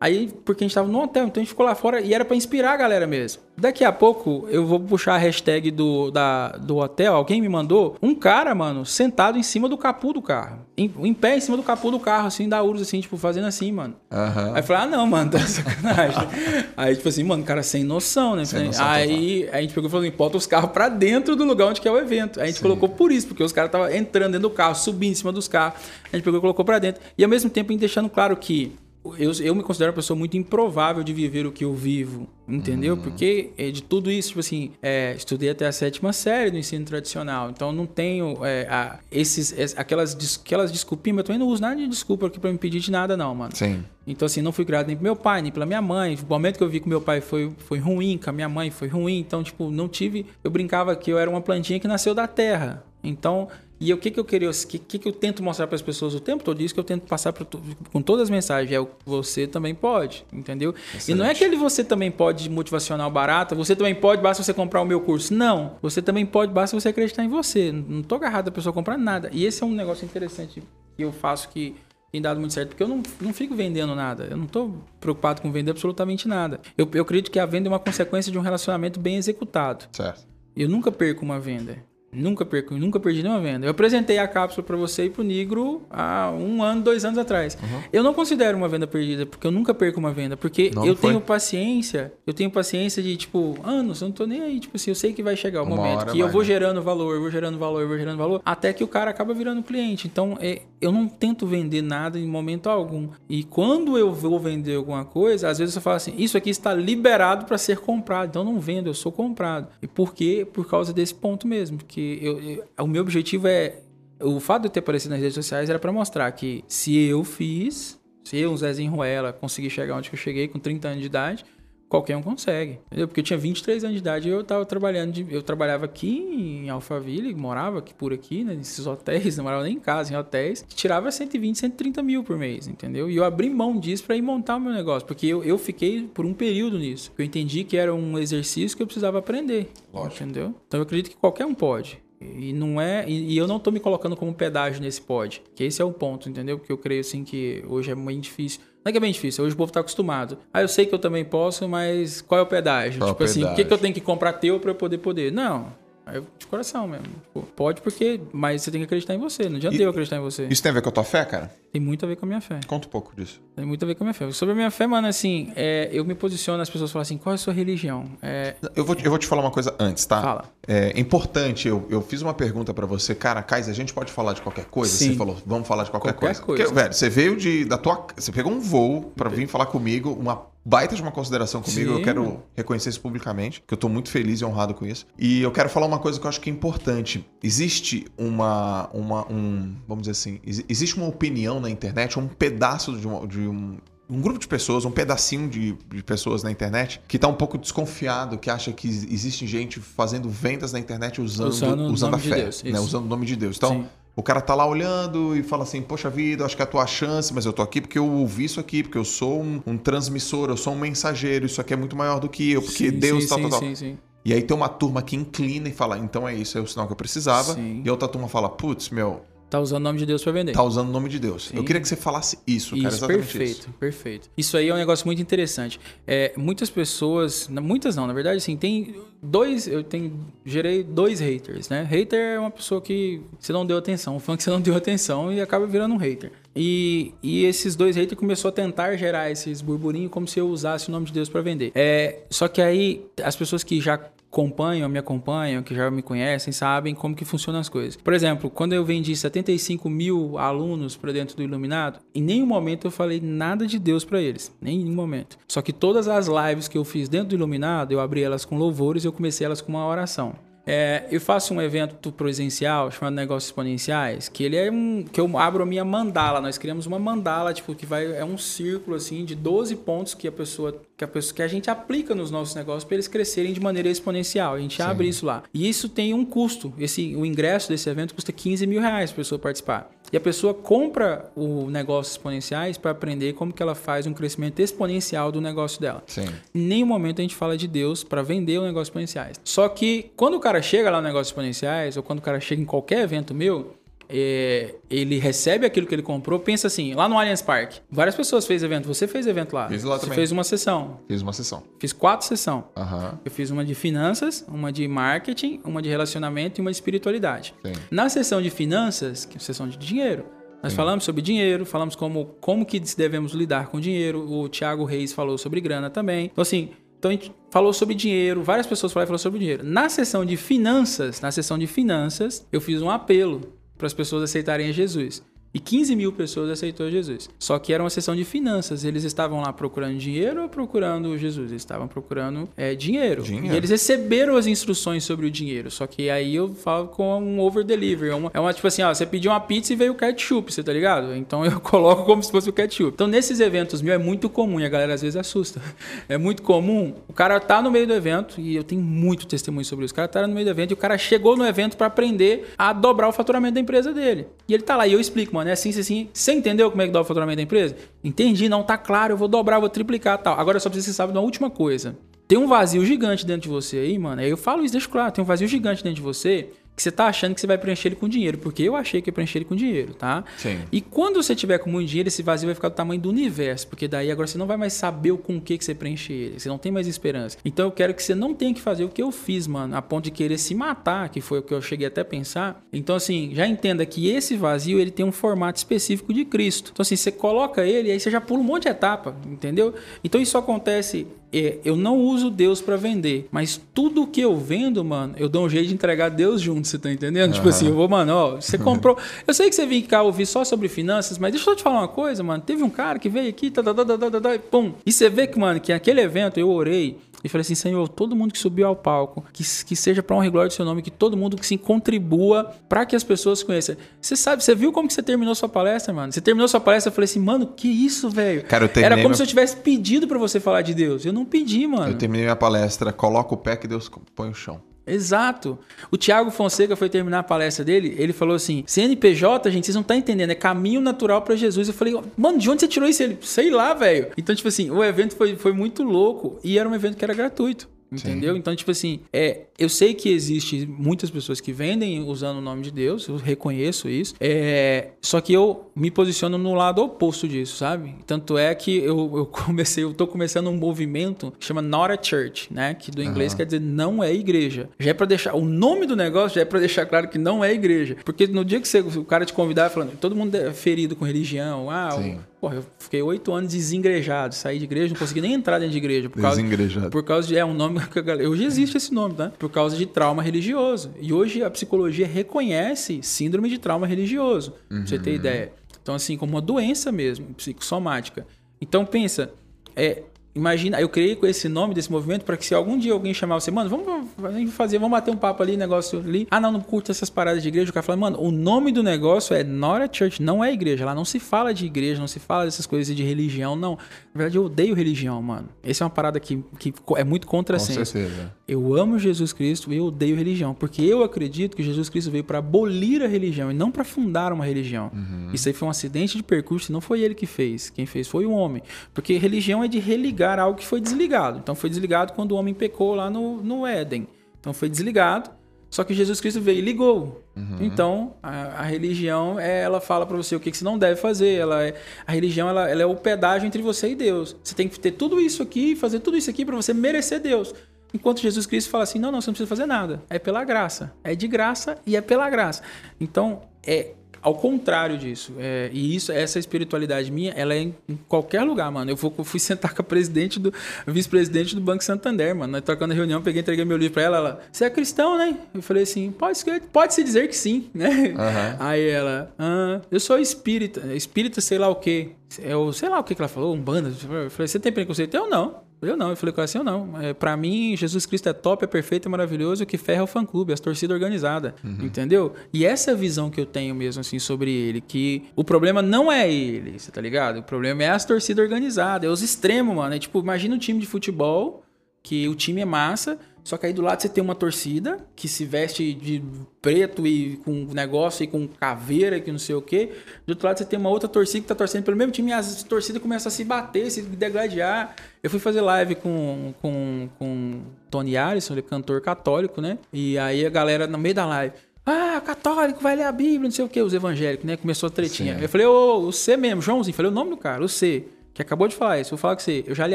Aí, porque a gente tava no hotel, então a gente ficou lá fora e era para inspirar a galera mesmo. Daqui a pouco eu vou puxar a hashtag do, da, do hotel. Alguém me mandou um cara, mano, sentado em cima do capô do carro. Em, em pé em cima do capô do carro, assim, da Urus, assim, tipo, fazendo assim, mano. Uhum. Aí eu falei, ah, não, mano, tá sacanagem. aí, tipo assim, mano, cara sem noção, né? Sem noção, aí total. a gente pegou e falou assim, bota os carros pra dentro do lugar onde que é o evento. Aí a gente Sim. colocou por isso, porque os caras estavam entrando dentro do carro, subindo em cima dos carros. A gente pegou e colocou pra dentro. E ao mesmo tempo, deixando claro que eu, eu me considero uma pessoa muito improvável de viver o que eu vivo, entendeu? Uhum. Porque é, de tudo isso, tipo assim, é, estudei até a sétima série do ensino tradicional, então não tenho é, a, esses, aquelas, aquelas desculpinhas, mas eu também não uso nada de desculpa aqui pra me pedir de nada, não, mano. Sim. Então, assim, não fui criado nem pelo meu pai, nem pela minha mãe. O momento que eu vi que meu pai foi, foi ruim, que a minha mãe foi ruim, então, tipo, não tive. Eu brincava que eu era uma plantinha que nasceu da terra. Então, e o que, que eu queria, o que, que, que eu tento mostrar para as pessoas o tempo todo? Isso que eu tento passar pra, com todas as mensagens é o você também pode, entendeu? Excelente. E não é aquele você também pode motivacional barato, você também pode, basta você comprar o meu curso. Não, você também pode, basta você acreditar em você. Não tô agarrado a pessoa comprar nada. E esse é um negócio interessante que eu faço que tem dado muito certo, porque eu não, não fico vendendo nada. Eu não estou preocupado com vender absolutamente nada. Eu, eu acredito que a venda é uma consequência de um relacionamento bem executado. Certo. Eu nunca perco uma venda. Nunca perco, nunca perdi nenhuma venda. Eu apresentei a cápsula para você e para o Nigro há um ano, dois anos atrás. Uhum. Eu não considero uma venda perdida, porque eu nunca perco uma venda. Porque não eu foi. tenho paciência, eu tenho paciência de, tipo, anos, eu não tô nem aí. Tipo assim, eu sei que vai chegar o uma momento que eu vou gerando valor, eu vou gerando valor, eu vou gerando valor, até que o cara acaba virando cliente. Então, é, eu não tento vender nada em momento algum. E quando eu vou vender alguma coisa, às vezes eu falo assim, isso aqui está liberado para ser comprado. Então, eu não vendo, eu sou comprado. E por quê? Por causa desse ponto mesmo. Porque eu, eu, o meu objetivo é. O fato de eu ter aparecido nas redes sociais era para mostrar que se eu fiz, se eu, um Zezinho Ruela, consegui chegar onde eu cheguei com 30 anos de idade, qualquer um consegue. Entendeu? Porque eu tinha 23 anos de idade e eu tava trabalhando, de, eu trabalhava aqui em Alphaville, morava aqui por aqui, né, nesses hotéis, não morava nem em casa, em hotéis, tirava 120, 130 mil por mês, entendeu? E eu abri mão disso para ir montar o meu negócio, porque eu, eu fiquei por um período nisso. Eu entendi que era um exercício que eu precisava aprender, Lógico. entendeu? Então eu acredito que qualquer um pode. E não é. E, eu não tô me colocando como pedágio nesse pod. Que esse é o ponto, entendeu? Porque eu creio assim que hoje é bem difícil. Não é que é bem difícil, hoje o povo tá acostumado. Ah, eu sei que eu também posso, mas qual é o pedágio? Qual tipo assim, o que, que eu tenho que comprar teu para eu poder poder? Não. Aí de coração mesmo. Pô, pode porque, mas você tem que acreditar em você. Não adianta E- eu acreditar em você. Isso tem a ver com a tua fé, cara? Tem muito a ver com a minha fé. Conta um pouco disso. Tem muito a ver com a minha fé. Sobre a minha fé, mano, assim, é, eu me posiciono, as pessoas falam assim, qual é a sua religião? É, Eu vou, eu vou te falar uma coisa antes, tá? Fala. É importante, eu, eu fiz uma pergunta pra você, cara, Kais, a gente pode falar de qualquer coisa? Sim. Você falou, vamos falar de qualquer, Qualquer coisa. coisa. Porque, velho, você veio de, da tua. Você pegou um voo pra vir falar comigo, uma baita de uma consideração comigo. Sim. Eu quero reconhecer isso publicamente, que eu tô muito feliz e honrado com isso. E eu quero falar uma coisa que eu acho que é importante. Existe uma. uma um, vamos dizer assim, exi- existe uma opinião na internet, um pedaço de, uma- de um. Um grupo de pessoas, um pedacinho de, de pessoas na internet que tá um pouco desconfiado, que acha que existe gente fazendo vendas na internet usando, Usando usando a de fé, Deus, né? usando o nome de Deus. Então, Sim. O cara tá lá olhando e fala assim: Poxa vida, acho que é a tua chance, mas eu tô aqui porque eu ouvi isso aqui, porque eu sou um, um transmissor, eu sou um mensageiro, isso aqui é muito maior do que eu, porque sim, Deus sim, tal, sim, tal, tal. sim, sim. E aí tem uma turma que inclina e fala: Então é isso, é o sinal que eu precisava. Sim. E a outra turma fala: Putz, meu, Tá usando o nome de Deus pra vender. tá usando o nome de Deus. Sim. Eu queria que você falasse isso, cara, Isso, exatamente perfeito, isso. perfeito. Isso aí é um negócio muito interessante. É, muitas pessoas, muitas não, na verdade, assim, tem dois, eu tenho, gerei dois haters, né? Hater é uma pessoa que você não deu atenção, um fã que você não deu atenção e acaba virando um hater. E, e esses dois haters começou a tentar gerar esses burburinhos como se eu usasse o nome de Deus para vender. É, só que aí as pessoas que já acompanham, me acompanham, que já me conhecem, sabem como que funcionam as coisas. Por exemplo, quando eu vendi 75 mil alunos para dentro do Iluminado, em nenhum momento eu falei nada de Deus para eles. Nenhum momento. Só que todas as lives que eu fiz dentro do Iluminado, eu abri elas com louvores e eu comecei elas com uma oração. É, eu faço um evento presencial chamado Negócios Exponenciais, que ele é um. que eu abro a minha mandala. Nós criamos uma mandala, tipo, que vai. É um círculo assim de 12 pontos que a pessoa. Que a, pessoa, que a gente aplica nos nossos negócios para eles crescerem de maneira exponencial. A gente abre isso lá. E isso tem um custo. Esse, o ingresso desse evento custa 15 mil reais para a pessoa participar. E a pessoa compra o negócios exponenciais para aprender como que ela faz um crescimento exponencial do negócio dela. Sim. Em nenhum momento a gente fala de Deus para vender o negócio exponenciais. Só que quando o cara chega lá no negócio exponenciais, ou quando o cara chega em qualquer evento meu, é, ele recebe aquilo que ele comprou, pensa assim, lá no Allianz Parque, várias pessoas fez evento, você fez evento lá. Fiz lá você também. fez uma sessão, Fiz uma sessão. fiz quatro sessões. Aham. Eu fiz uma de finanças, uma de marketing, uma de relacionamento e uma de espiritualidade. Sim. Na sessão de finanças, que é sessão de dinheiro, nós falamos sobre dinheiro, falamos como, como que devemos lidar com dinheiro. O Thiago Reis falou sobre grana também. Então, assim, então a gente falou sobre dinheiro, várias pessoas falaram, falaram sobre dinheiro. Na sessão de finanças, na sessão de finanças, eu fiz um apelo para as pessoas aceitarem Jesus. E 15 mil pessoas aceitou Jesus. Só que era uma sessão de finanças. Eles estavam lá procurando dinheiro ou procurando Jesus? Eles estavam procurando é, dinheiro. Dinheiro. E eles receberam as instruções sobre o dinheiro. Só que aí eu falo com um over delivery. É uma, é uma tipo assim, ó, você pediu uma pizza e veio o ketchup, você tá ligado? Então eu coloco como se fosse o ketchup. Então nesses eventos meus é muito comum e a galera às vezes assusta. É muito comum. O cara tá no meio do evento e eu tenho muito testemunho sobre isso. O cara tá no meio do evento e o cara chegou no evento para aprender a dobrar o faturamento da empresa dele. E ele tá lá e eu explico, mano, é assim, assim, assim. Você entendeu como é que dobra o faturamento da empresa? Entendi, não tá claro, eu vou dobrar, vou triplicar tal. Agora só preciso que você saiba de uma última coisa. Tem um vazio gigante dentro de você aí, mano. Aí eu falo isso, deixa claro. Tem um vazio gigante dentro de você que você tá achando que você vai preencher ele com dinheiro. Porque eu achei que ia preencher ele com dinheiro, tá? Sim. E quando você tiver com muito dinheiro, esse vazio vai ficar do tamanho do universo. Porque daí agora você não vai mais saber o com que, que você preenche ele. Você não tem mais esperança. Então eu quero que você não tenha que fazer o que eu fiz, mano. A ponto de querer se matar, que foi o que eu cheguei até a pensar. Então, assim, já entenda que esse vazio ele tem um formato específico de Cristo. Então, assim, você coloca ele e aí você já pula um monte de etapa, entendeu? Então isso acontece eu não uso Deus pra vender, mas tudo que eu vendo, mano, eu dou um jeito de entregar Deus junto, você tá entendendo? Tipo assim, eu vou, mano, ó, você comprou. Eu sei que você vem cá ouvir só sobre finanças, mas deixa eu te falar uma coisa, mano. Teve um cara que veio aqui, tá, tá, tá, tá, tá, tá, tá, e pum. E você vê que, mano, que naquele evento eu orei. E falei assim, Senhor, todo mundo que subiu ao palco, que, que seja pra honra e glória do seu nome, que todo mundo que se contribua pra que as pessoas conheçam. Você sabe, você viu como que você terminou sua palestra, mano? Você terminou sua palestra, eu falei assim, mano, que isso, velho? Cara, eu terminei Era como se eu tivesse pedido pra você falar de Deus. Eu não pedi, mano. Eu terminei minha palestra, coloca o pé que Deus põe o chão. Exato. O Thiago Fonseca foi terminar a palestra dele, ele falou assim: CNPJ, gente, vocês não estão entendendo, é caminho natural pra Jesus. Eu falei, mano, de onde você tirou isso? Ele, sei lá, velho. Então, tipo assim, o evento foi, foi muito louco e era um evento que era gratuito. Entendeu? Sim. Então, tipo assim, é, eu sei que existe muitas pessoas que vendem usando o nome de Deus, eu reconheço isso. É, só que eu me posiciono no lado oposto disso, sabe? Tanto é que eu, eu comecei, eu tô começando um movimento que chama Not a Church, né? Que do inglês uhum. quer dizer não é igreja. Já é para deixar, o nome do negócio já é para deixar claro que não é igreja. Porque no dia que você, o cara te convidar falando, todo mundo é ferido com religião, ah, Sim. Porra, eu fiquei oito anos desengrejado, saí de igreja, não consegui nem entrar dentro de igreja. Por causa, por causa de. É um nome que a galera. Hoje existe esse nome, tá? Por causa de trauma religioso. E hoje a psicologia reconhece síndrome de trauma religioso. Uhum. Pra você ter uhum. ideia. Então, assim, como uma doença mesmo, psicossomática. Então, pensa, é, Imagina, eu criei com esse nome desse movimento para que se algum dia alguém chamar você, mano, vamos fazer, vamos bater um papo ali, negócio ali. Ah, não, não curto essas paradas de igreja. O cara fala, mano, o nome do negócio é Nora Church, não é igreja. Lá não se fala de igreja, não se fala dessas coisas de religião, não. Na verdade, eu odeio religião, mano. Essa é uma parada que, que é muito contrassenso. Com certeza. Eu amo Jesus Cristo e eu odeio religião, porque eu acredito que Jesus Cristo veio para abolir a religião e não para fundar uma religião. Uhum. Isso aí foi um acidente de percurso, não foi ele que fez. Quem fez foi o homem. Porque religião é de religar ligar algo que foi desligado. Então foi desligado quando o homem pecou lá no, no Éden. Então foi desligado. Só que Jesus Cristo veio e ligou. Uhum. Então, a, a, religião, é, ela fala para você o que, que, você não deve fazer. Ela é, a religião ela, ela é o pedágio entre você e Deus. Você tem que ter tudo isso aqui, fazer tudo isso aqui para você merecer Deus. Enquanto Jesus Cristo fala assim: não, não, você não precisa fazer nada. É pela graça. É de graça e é pela graça. Então, é ao contrário disso. É, e isso, essa espiritualidade minha, ela é em, qualquer lugar, mano. Eu, vou, eu fui sentar com a presidente do vice-presidente do Banco Santander, mano. Nós trocando a reunião, peguei, entreguei meu livro pra ela. Ela, você é cristão, né? Eu falei assim, pode, pode se dizer que sim, né? Uhum. Aí ela, ah, eu sou espírita, espírita, sei lá o quê. Eu sei lá o que, que ela falou, um banda. Eu falei, você tem preconceito? Eu não. Eu não, eu falei com ela assim, eu não. É, para mim, Jesus Cristo é top, é perfeito, é maravilhoso, o que ferra é o fã-clube, as torcidas organizadas, uhum. entendeu? E essa visão que eu tenho mesmo, assim, sobre ele, que o problema não é ele, você tá ligado? O problema é as torcidas organizadas, é os extremos, mano. É tipo, imagina um time de futebol, que o time é massa, só que aí do lado você tem uma torcida que se veste de preto e com negócio e com caveira que não sei o quê. Do outro lado você tem uma outra torcida que tá torcendo pelo mesmo time e as torcidas começam a se bater, se degladiar. Eu fui fazer live com, com, com Tony Allison, ele é cantor católico, né? E aí a galera no meio da live. Ah, católico, vai ler a Bíblia, não sei o que, os evangélicos, né? Começou a tretinha. Sim. Eu falei, ô, o C mesmo, Joãozinho, falei o nome do cara, o C, que acabou de falar isso. Vou falar com você, eu já li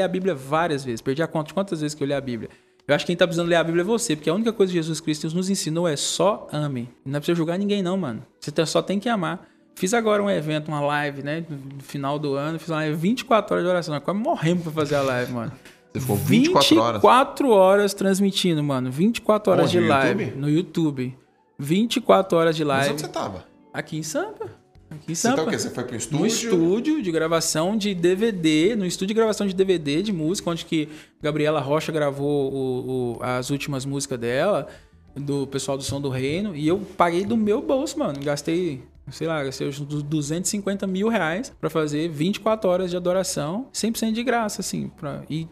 a Bíblia várias vezes, perdi a conta de quantas vezes que eu li a Bíblia. Eu acho que quem tá precisando ler a Bíblia é você, porque a única coisa que Jesus Cristo nos ensinou é só ame. Não é pra você julgar ninguém, não, mano. Você só tem que amar. Fiz agora um evento, uma live, né? No final do ano, fiz uma live 24 horas de oração. Nós quase morremos pra fazer a live, mano. Você ficou 24 horas? 24 horas transmitindo, mano. 24 horas Onde, de live. YouTube? No YouTube. 24 horas de live. Mas onde você tava? Aqui em Sampa. Aqui. Você, tá o quê? você foi pro estúdio? No estúdio de gravação de DVD, no estúdio de gravação de DVD de música, onde que Gabriela Rocha gravou o, o, as últimas músicas dela, do pessoal do Som do Reino, e eu paguei do meu bolso, mano. Gastei sei lá, uns 250 mil reais para fazer 24 horas de adoração, 100% de graça, assim, pra, e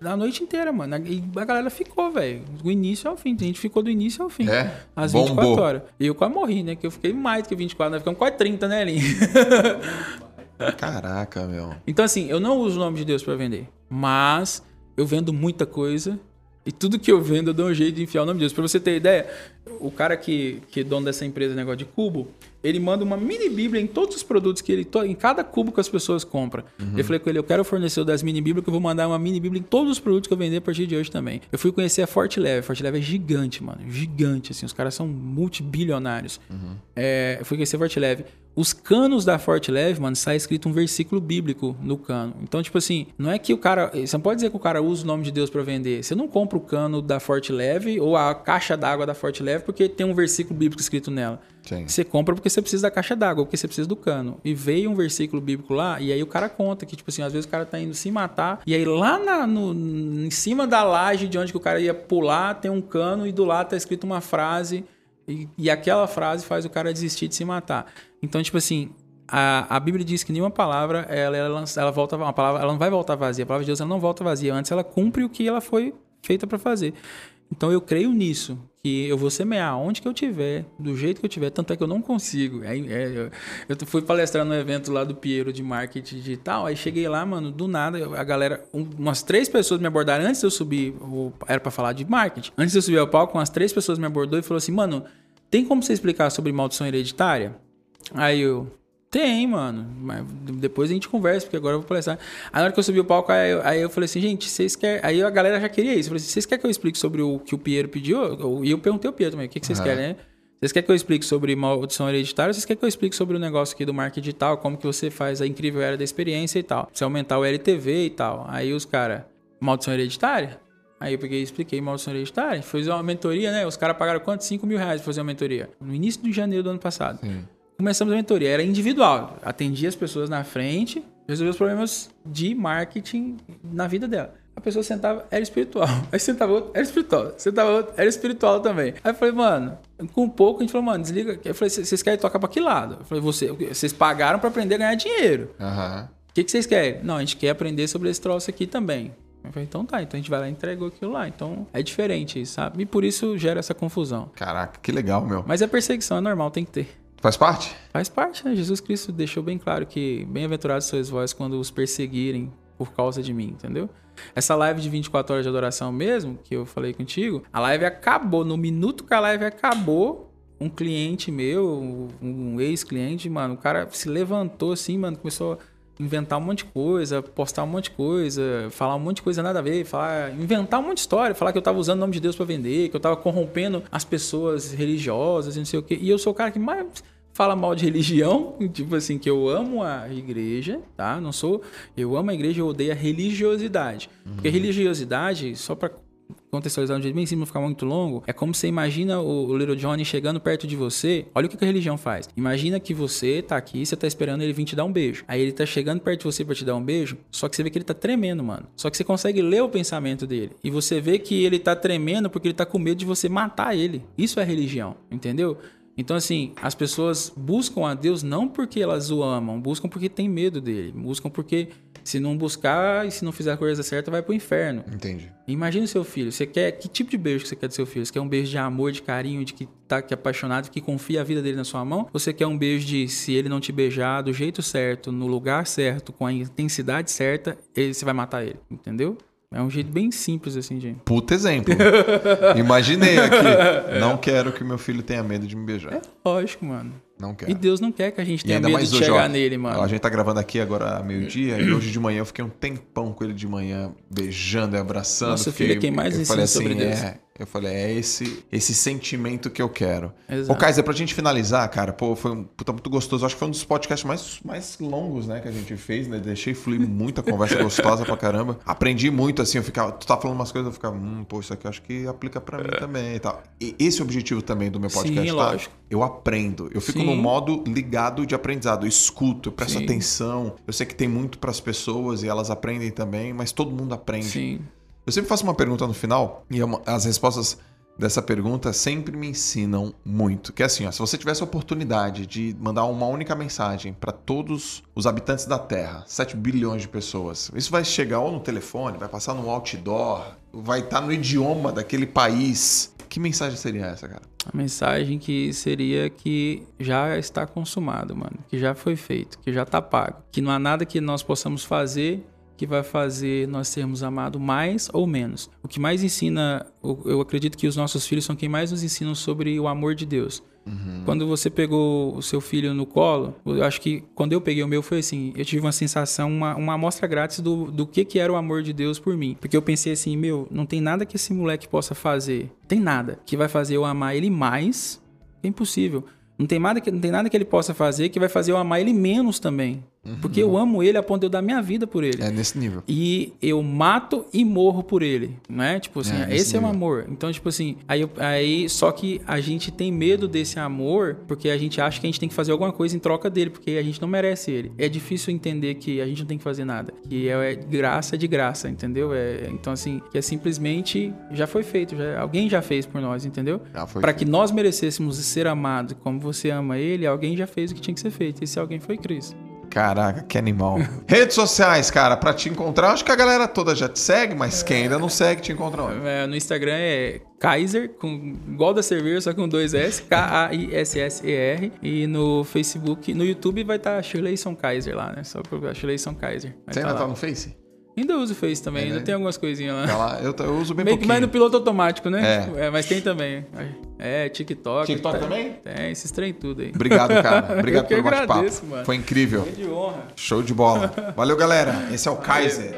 a noite inteira, mano. E a galera ficou, velho, do início ao fim. A gente ficou do início ao fim. É? Às 24 Bombou. horas. E eu quase morri, né? Que eu fiquei mais do que 24, nós ficamos quase 30, né, Lin? Caraca, meu. Então, assim, eu não uso o nome de Deus para vender, mas eu vendo muita coisa e tudo que eu vendo eu dou um jeito de enfiar o nome de Deus. Pra você ter ideia, o cara que, que é dono dessa empresa, negócio de cubo, ele manda uma mini bíblia em todos os produtos que ele em cada cubo que as pessoas compram. Uhum. Eu falei com ele, eu quero fornecer o das mini bíblias que eu vou mandar uma mini bíblia em todos os produtos que eu vender a partir de hoje também. Eu fui conhecer a Forte Leve, a Forte Leve é gigante, mano, gigante assim, os caras são multibilionários. Uhum. É, eu fui conhecer a Forte Leve. Os canos da Forte Leve, mano, sai escrito um versículo bíblico no cano. Então, tipo assim, não é que o cara, você não pode dizer que o cara usa o nome de Deus para vender. Você não compra o cano da Forte Leve ou a caixa d'água da Forte Leve porque tem um versículo bíblico escrito nela. Sim. Você compra porque você precisa da caixa d'água, porque você precisa do cano. E veio um versículo bíblico lá, e aí o cara conta que, tipo assim, às vezes o cara tá indo se matar, e aí lá na, no, em cima da laje de onde que o cara ia pular, tem um cano, e do lado tá escrito uma frase, e, e aquela frase faz o cara desistir de se matar. Então, tipo assim, a, a Bíblia diz que nenhuma palavra ela, ela, ela volta uma palavra ela não vai voltar vazia a palavra de Deus ela não volta vazia antes ela cumpre o que ela foi feita para fazer Então eu creio nisso, que eu vou semear onde que eu tiver, do jeito que eu tiver, tanto é que eu não consigo. É, eu, fui palestrar no evento lá do Piero de marketing digital, aí cheguei lá, mano, do nada, a galera, um, umas três pessoas me abordaram antes de eu subir, era para falar de marketing. Antes de eu subir ao palco, umas três pessoas me abordou e falou assim, mano, tem como você explicar sobre maldição hereditária? Aí eu, tem, mano. Mas depois a gente conversa, porque agora eu vou palestrar. Aí na hora que eu subi o palco, aí eu, aí eu falei assim, gente, vocês querem. Aí a galera já queria isso. Eu falei assim, vocês querem que eu explique sobre o que o Piero pediu? E eu perguntei ao Piero também, o que, que vocês uhum. querem, né? Vocês querem que eu explique sobre maldição hereditária? Vocês querem que eu explique sobre o negócio aqui do marketing digital, como que você faz a incrível era da experiência e tal? Você aumentar o LTV e tal. Aí os caras, maldição hereditária? Aí eu peguei e expliquei maldição hereditária. Fiz uma mentoria, né? Os caras pagaram quanto? 5 mil reais pra fazer uma mentoria. No início de janeiro do ano passado. Sim começamos a mentoria. Era individual. Atendia as pessoas na frente, resolvia os problemas de marketing na vida dela. A pessoa sentava, era espiritual. Aí sentava outro, era espiritual. Sentava outro, era espiritual também. Aí eu falei, mano, com um pouco a gente falou, mano, desliga. Eu falei, vocês querem tocar pra que lado? Eu falei, Você, vocês pagaram para aprender a ganhar dinheiro. Uhum. O que, que vocês querem? Não, a gente quer aprender sobre esse troço aqui também. Eu falei, então tá, então a gente vai lá e entregou aquilo lá. Então é diferente, sabe? E por isso gera essa confusão. Caraca, que legal, meu. Mas é perseguição, é normal, tem que ter. Faz parte? Faz parte, né? Jesus Cristo deixou bem claro que bem-aventurados sois vós quando os perseguirem por causa de mim, entendeu? Essa live de 24 horas de adoração mesmo, que eu falei contigo, a live acabou. No minuto que a live acabou, um cliente meu, um ex-cliente, mano, o cara se levantou assim, mano, começou a inventar um monte de coisa, postar um monte de coisa, falar um monte de coisa nada a ver, falar, inventar um monte de história, falar que eu tava usando o nome de Deus para vender, que eu tava corrompendo as pessoas religiosas e não sei o quê. E eu sou o cara que mais fala mal de religião, tipo assim, que eu amo a igreja, tá? Não sou, eu amo a igreja, eu odeio a religiosidade. Uhum. Porque religiosidade, só para contextualizar um jeito bem simples, não ficar muito longo, é como você imagina o, Little Johnny chegando perto de você. Olha o que a religião faz. Imagina que você tá aqui, você tá esperando ele vir te dar um beijo. Aí ele tá chegando perto de você para te dar um beijo, só que você vê que ele tá tremendo, mano. Só que você consegue ler o pensamento dele. E você vê que ele tá tremendo porque ele tá com medo de você matar ele. Isso é religião, entendeu? Então, assim, as pessoas buscam a Deus não porque elas o amam, buscam porque tem medo dele, buscam porque se não buscar e se não fizer a coisa certa, vai pro inferno. Entendi. Imagina o seu filho. Você quer. Que tipo de beijo que você quer do seu filho? Você quer um beijo de amor, de carinho, de que tá que é apaixonado, que confia a vida dele na sua mão? Ou você quer um beijo de se ele não te beijar do jeito certo, no lugar certo, com a intensidade certa, ele, você vai matar ele? Entendeu? É um jeito bem simples assim, gente. Puta exemplo. Imaginei aqui. Não quero que meu filho tenha medo de me beijar. É lógico, mano. Não quero. E Deus não quer que a gente tenha medo de chegar ó, nele, mano. A gente tá gravando aqui agora meio-dia e hoje de manhã eu fiquei um tempão com ele de manhã, beijando e abraçando. Nossa, filho é quem mais ensina assim, sobre Deus. É, eu falei, é esse, esse sentimento que eu quero. Exato. Ô, Kaiser, pra gente finalizar, cara, pô, foi um, puta, muito gostoso. Acho que foi um dos podcasts mais, mais longos, né, que a gente fez, né? Deixei fluir muita conversa gostosa pra caramba. Aprendi muito, assim, eu ficava, tu tá falando umas coisas, eu ficava, hum, pô, isso aqui eu acho que aplica pra mim é. também e tal. E esse é o objetivo também do meu podcast, Sim, tá? lógico. Eu aprendo. Eu fico Sim. no modo ligado de aprendizado. Eu escuto, eu presto Sim. atenção. Eu sei que tem muito para as pessoas e elas aprendem também, mas todo mundo aprende. Sim. Eu sempre faço uma pergunta no final e é as respostas dessa pergunta sempre me ensinam muito. Que é assim, ó, se você tivesse a oportunidade de mandar uma única mensagem para todos os habitantes da Terra, 7 bilhões de pessoas, isso vai chegar ou no telefone, vai passar no outdoor, vai estar tá no idioma daquele país. Que mensagem seria essa, cara? A mensagem que seria que já está consumado, mano, que já foi feito, que já está pago, que não há nada que nós possamos fazer que vai fazer nós sermos amados mais ou menos. O que mais ensina, eu acredito que os nossos filhos são quem mais nos ensinam sobre o amor de Deus. Uhum. Quando você pegou o seu filho no colo, eu acho que quando eu peguei o meu foi assim, eu tive uma sensação, uma, uma amostra grátis do, do que, que era o amor de Deus por mim. Porque eu pensei assim, meu, não tem nada que esse moleque possa fazer, tem nada que vai fazer eu amar ele mais, é impossível. Não tem, nada que, não tem nada que ele possa fazer que vai fazer eu amar ele menos também. Uhum. Porque eu amo ele a ponto de eu dar minha vida por ele. É nesse nível. E eu mato e morro por ele, né? Tipo assim, é, esse nível. é o amor. Então, tipo assim, aí, aí só que a gente tem medo desse amor porque a gente acha que a gente tem que fazer alguma coisa em troca dele, porque a gente não merece ele. É difícil entender que a gente não tem que fazer nada, que é, é graça de graça, entendeu? É, então assim, que é simplesmente já foi feito, já, alguém já fez por nós, entendeu? Para que nós merecêssemos ser amados como você ama ele, alguém já fez o que tinha que ser feito. Esse alguém foi Cristo. Caraca, que animal. Redes sociais, cara, pra te encontrar, acho que a galera toda já te segue, mas quem ainda não segue, te encontra onde? É, no Instagram é Kaiser, com, igual da cerveja, só com dois S, K-A-I-S-S-E-R. E no Facebook, no YouTube vai estar tá Shirleyson Kaiser lá, né? Só procurar Shirleyson Kaiser. Você tá ainda tá no Face? Ainda uso o Face também, É, ainda né? tem algumas coisinhas lá. Tá lá, eu, eu uso bem Meio que pouquinho. mais no piloto automático, né? É. mas tem também. É, TikTok. TikTok tá- também? Tem, esses trem tudo aí. Obrigado, cara. Obrigado que pelo bate-papo. Foi incrível. De honra. Show de bola. Valeu, galera. Esse é o Kaiser.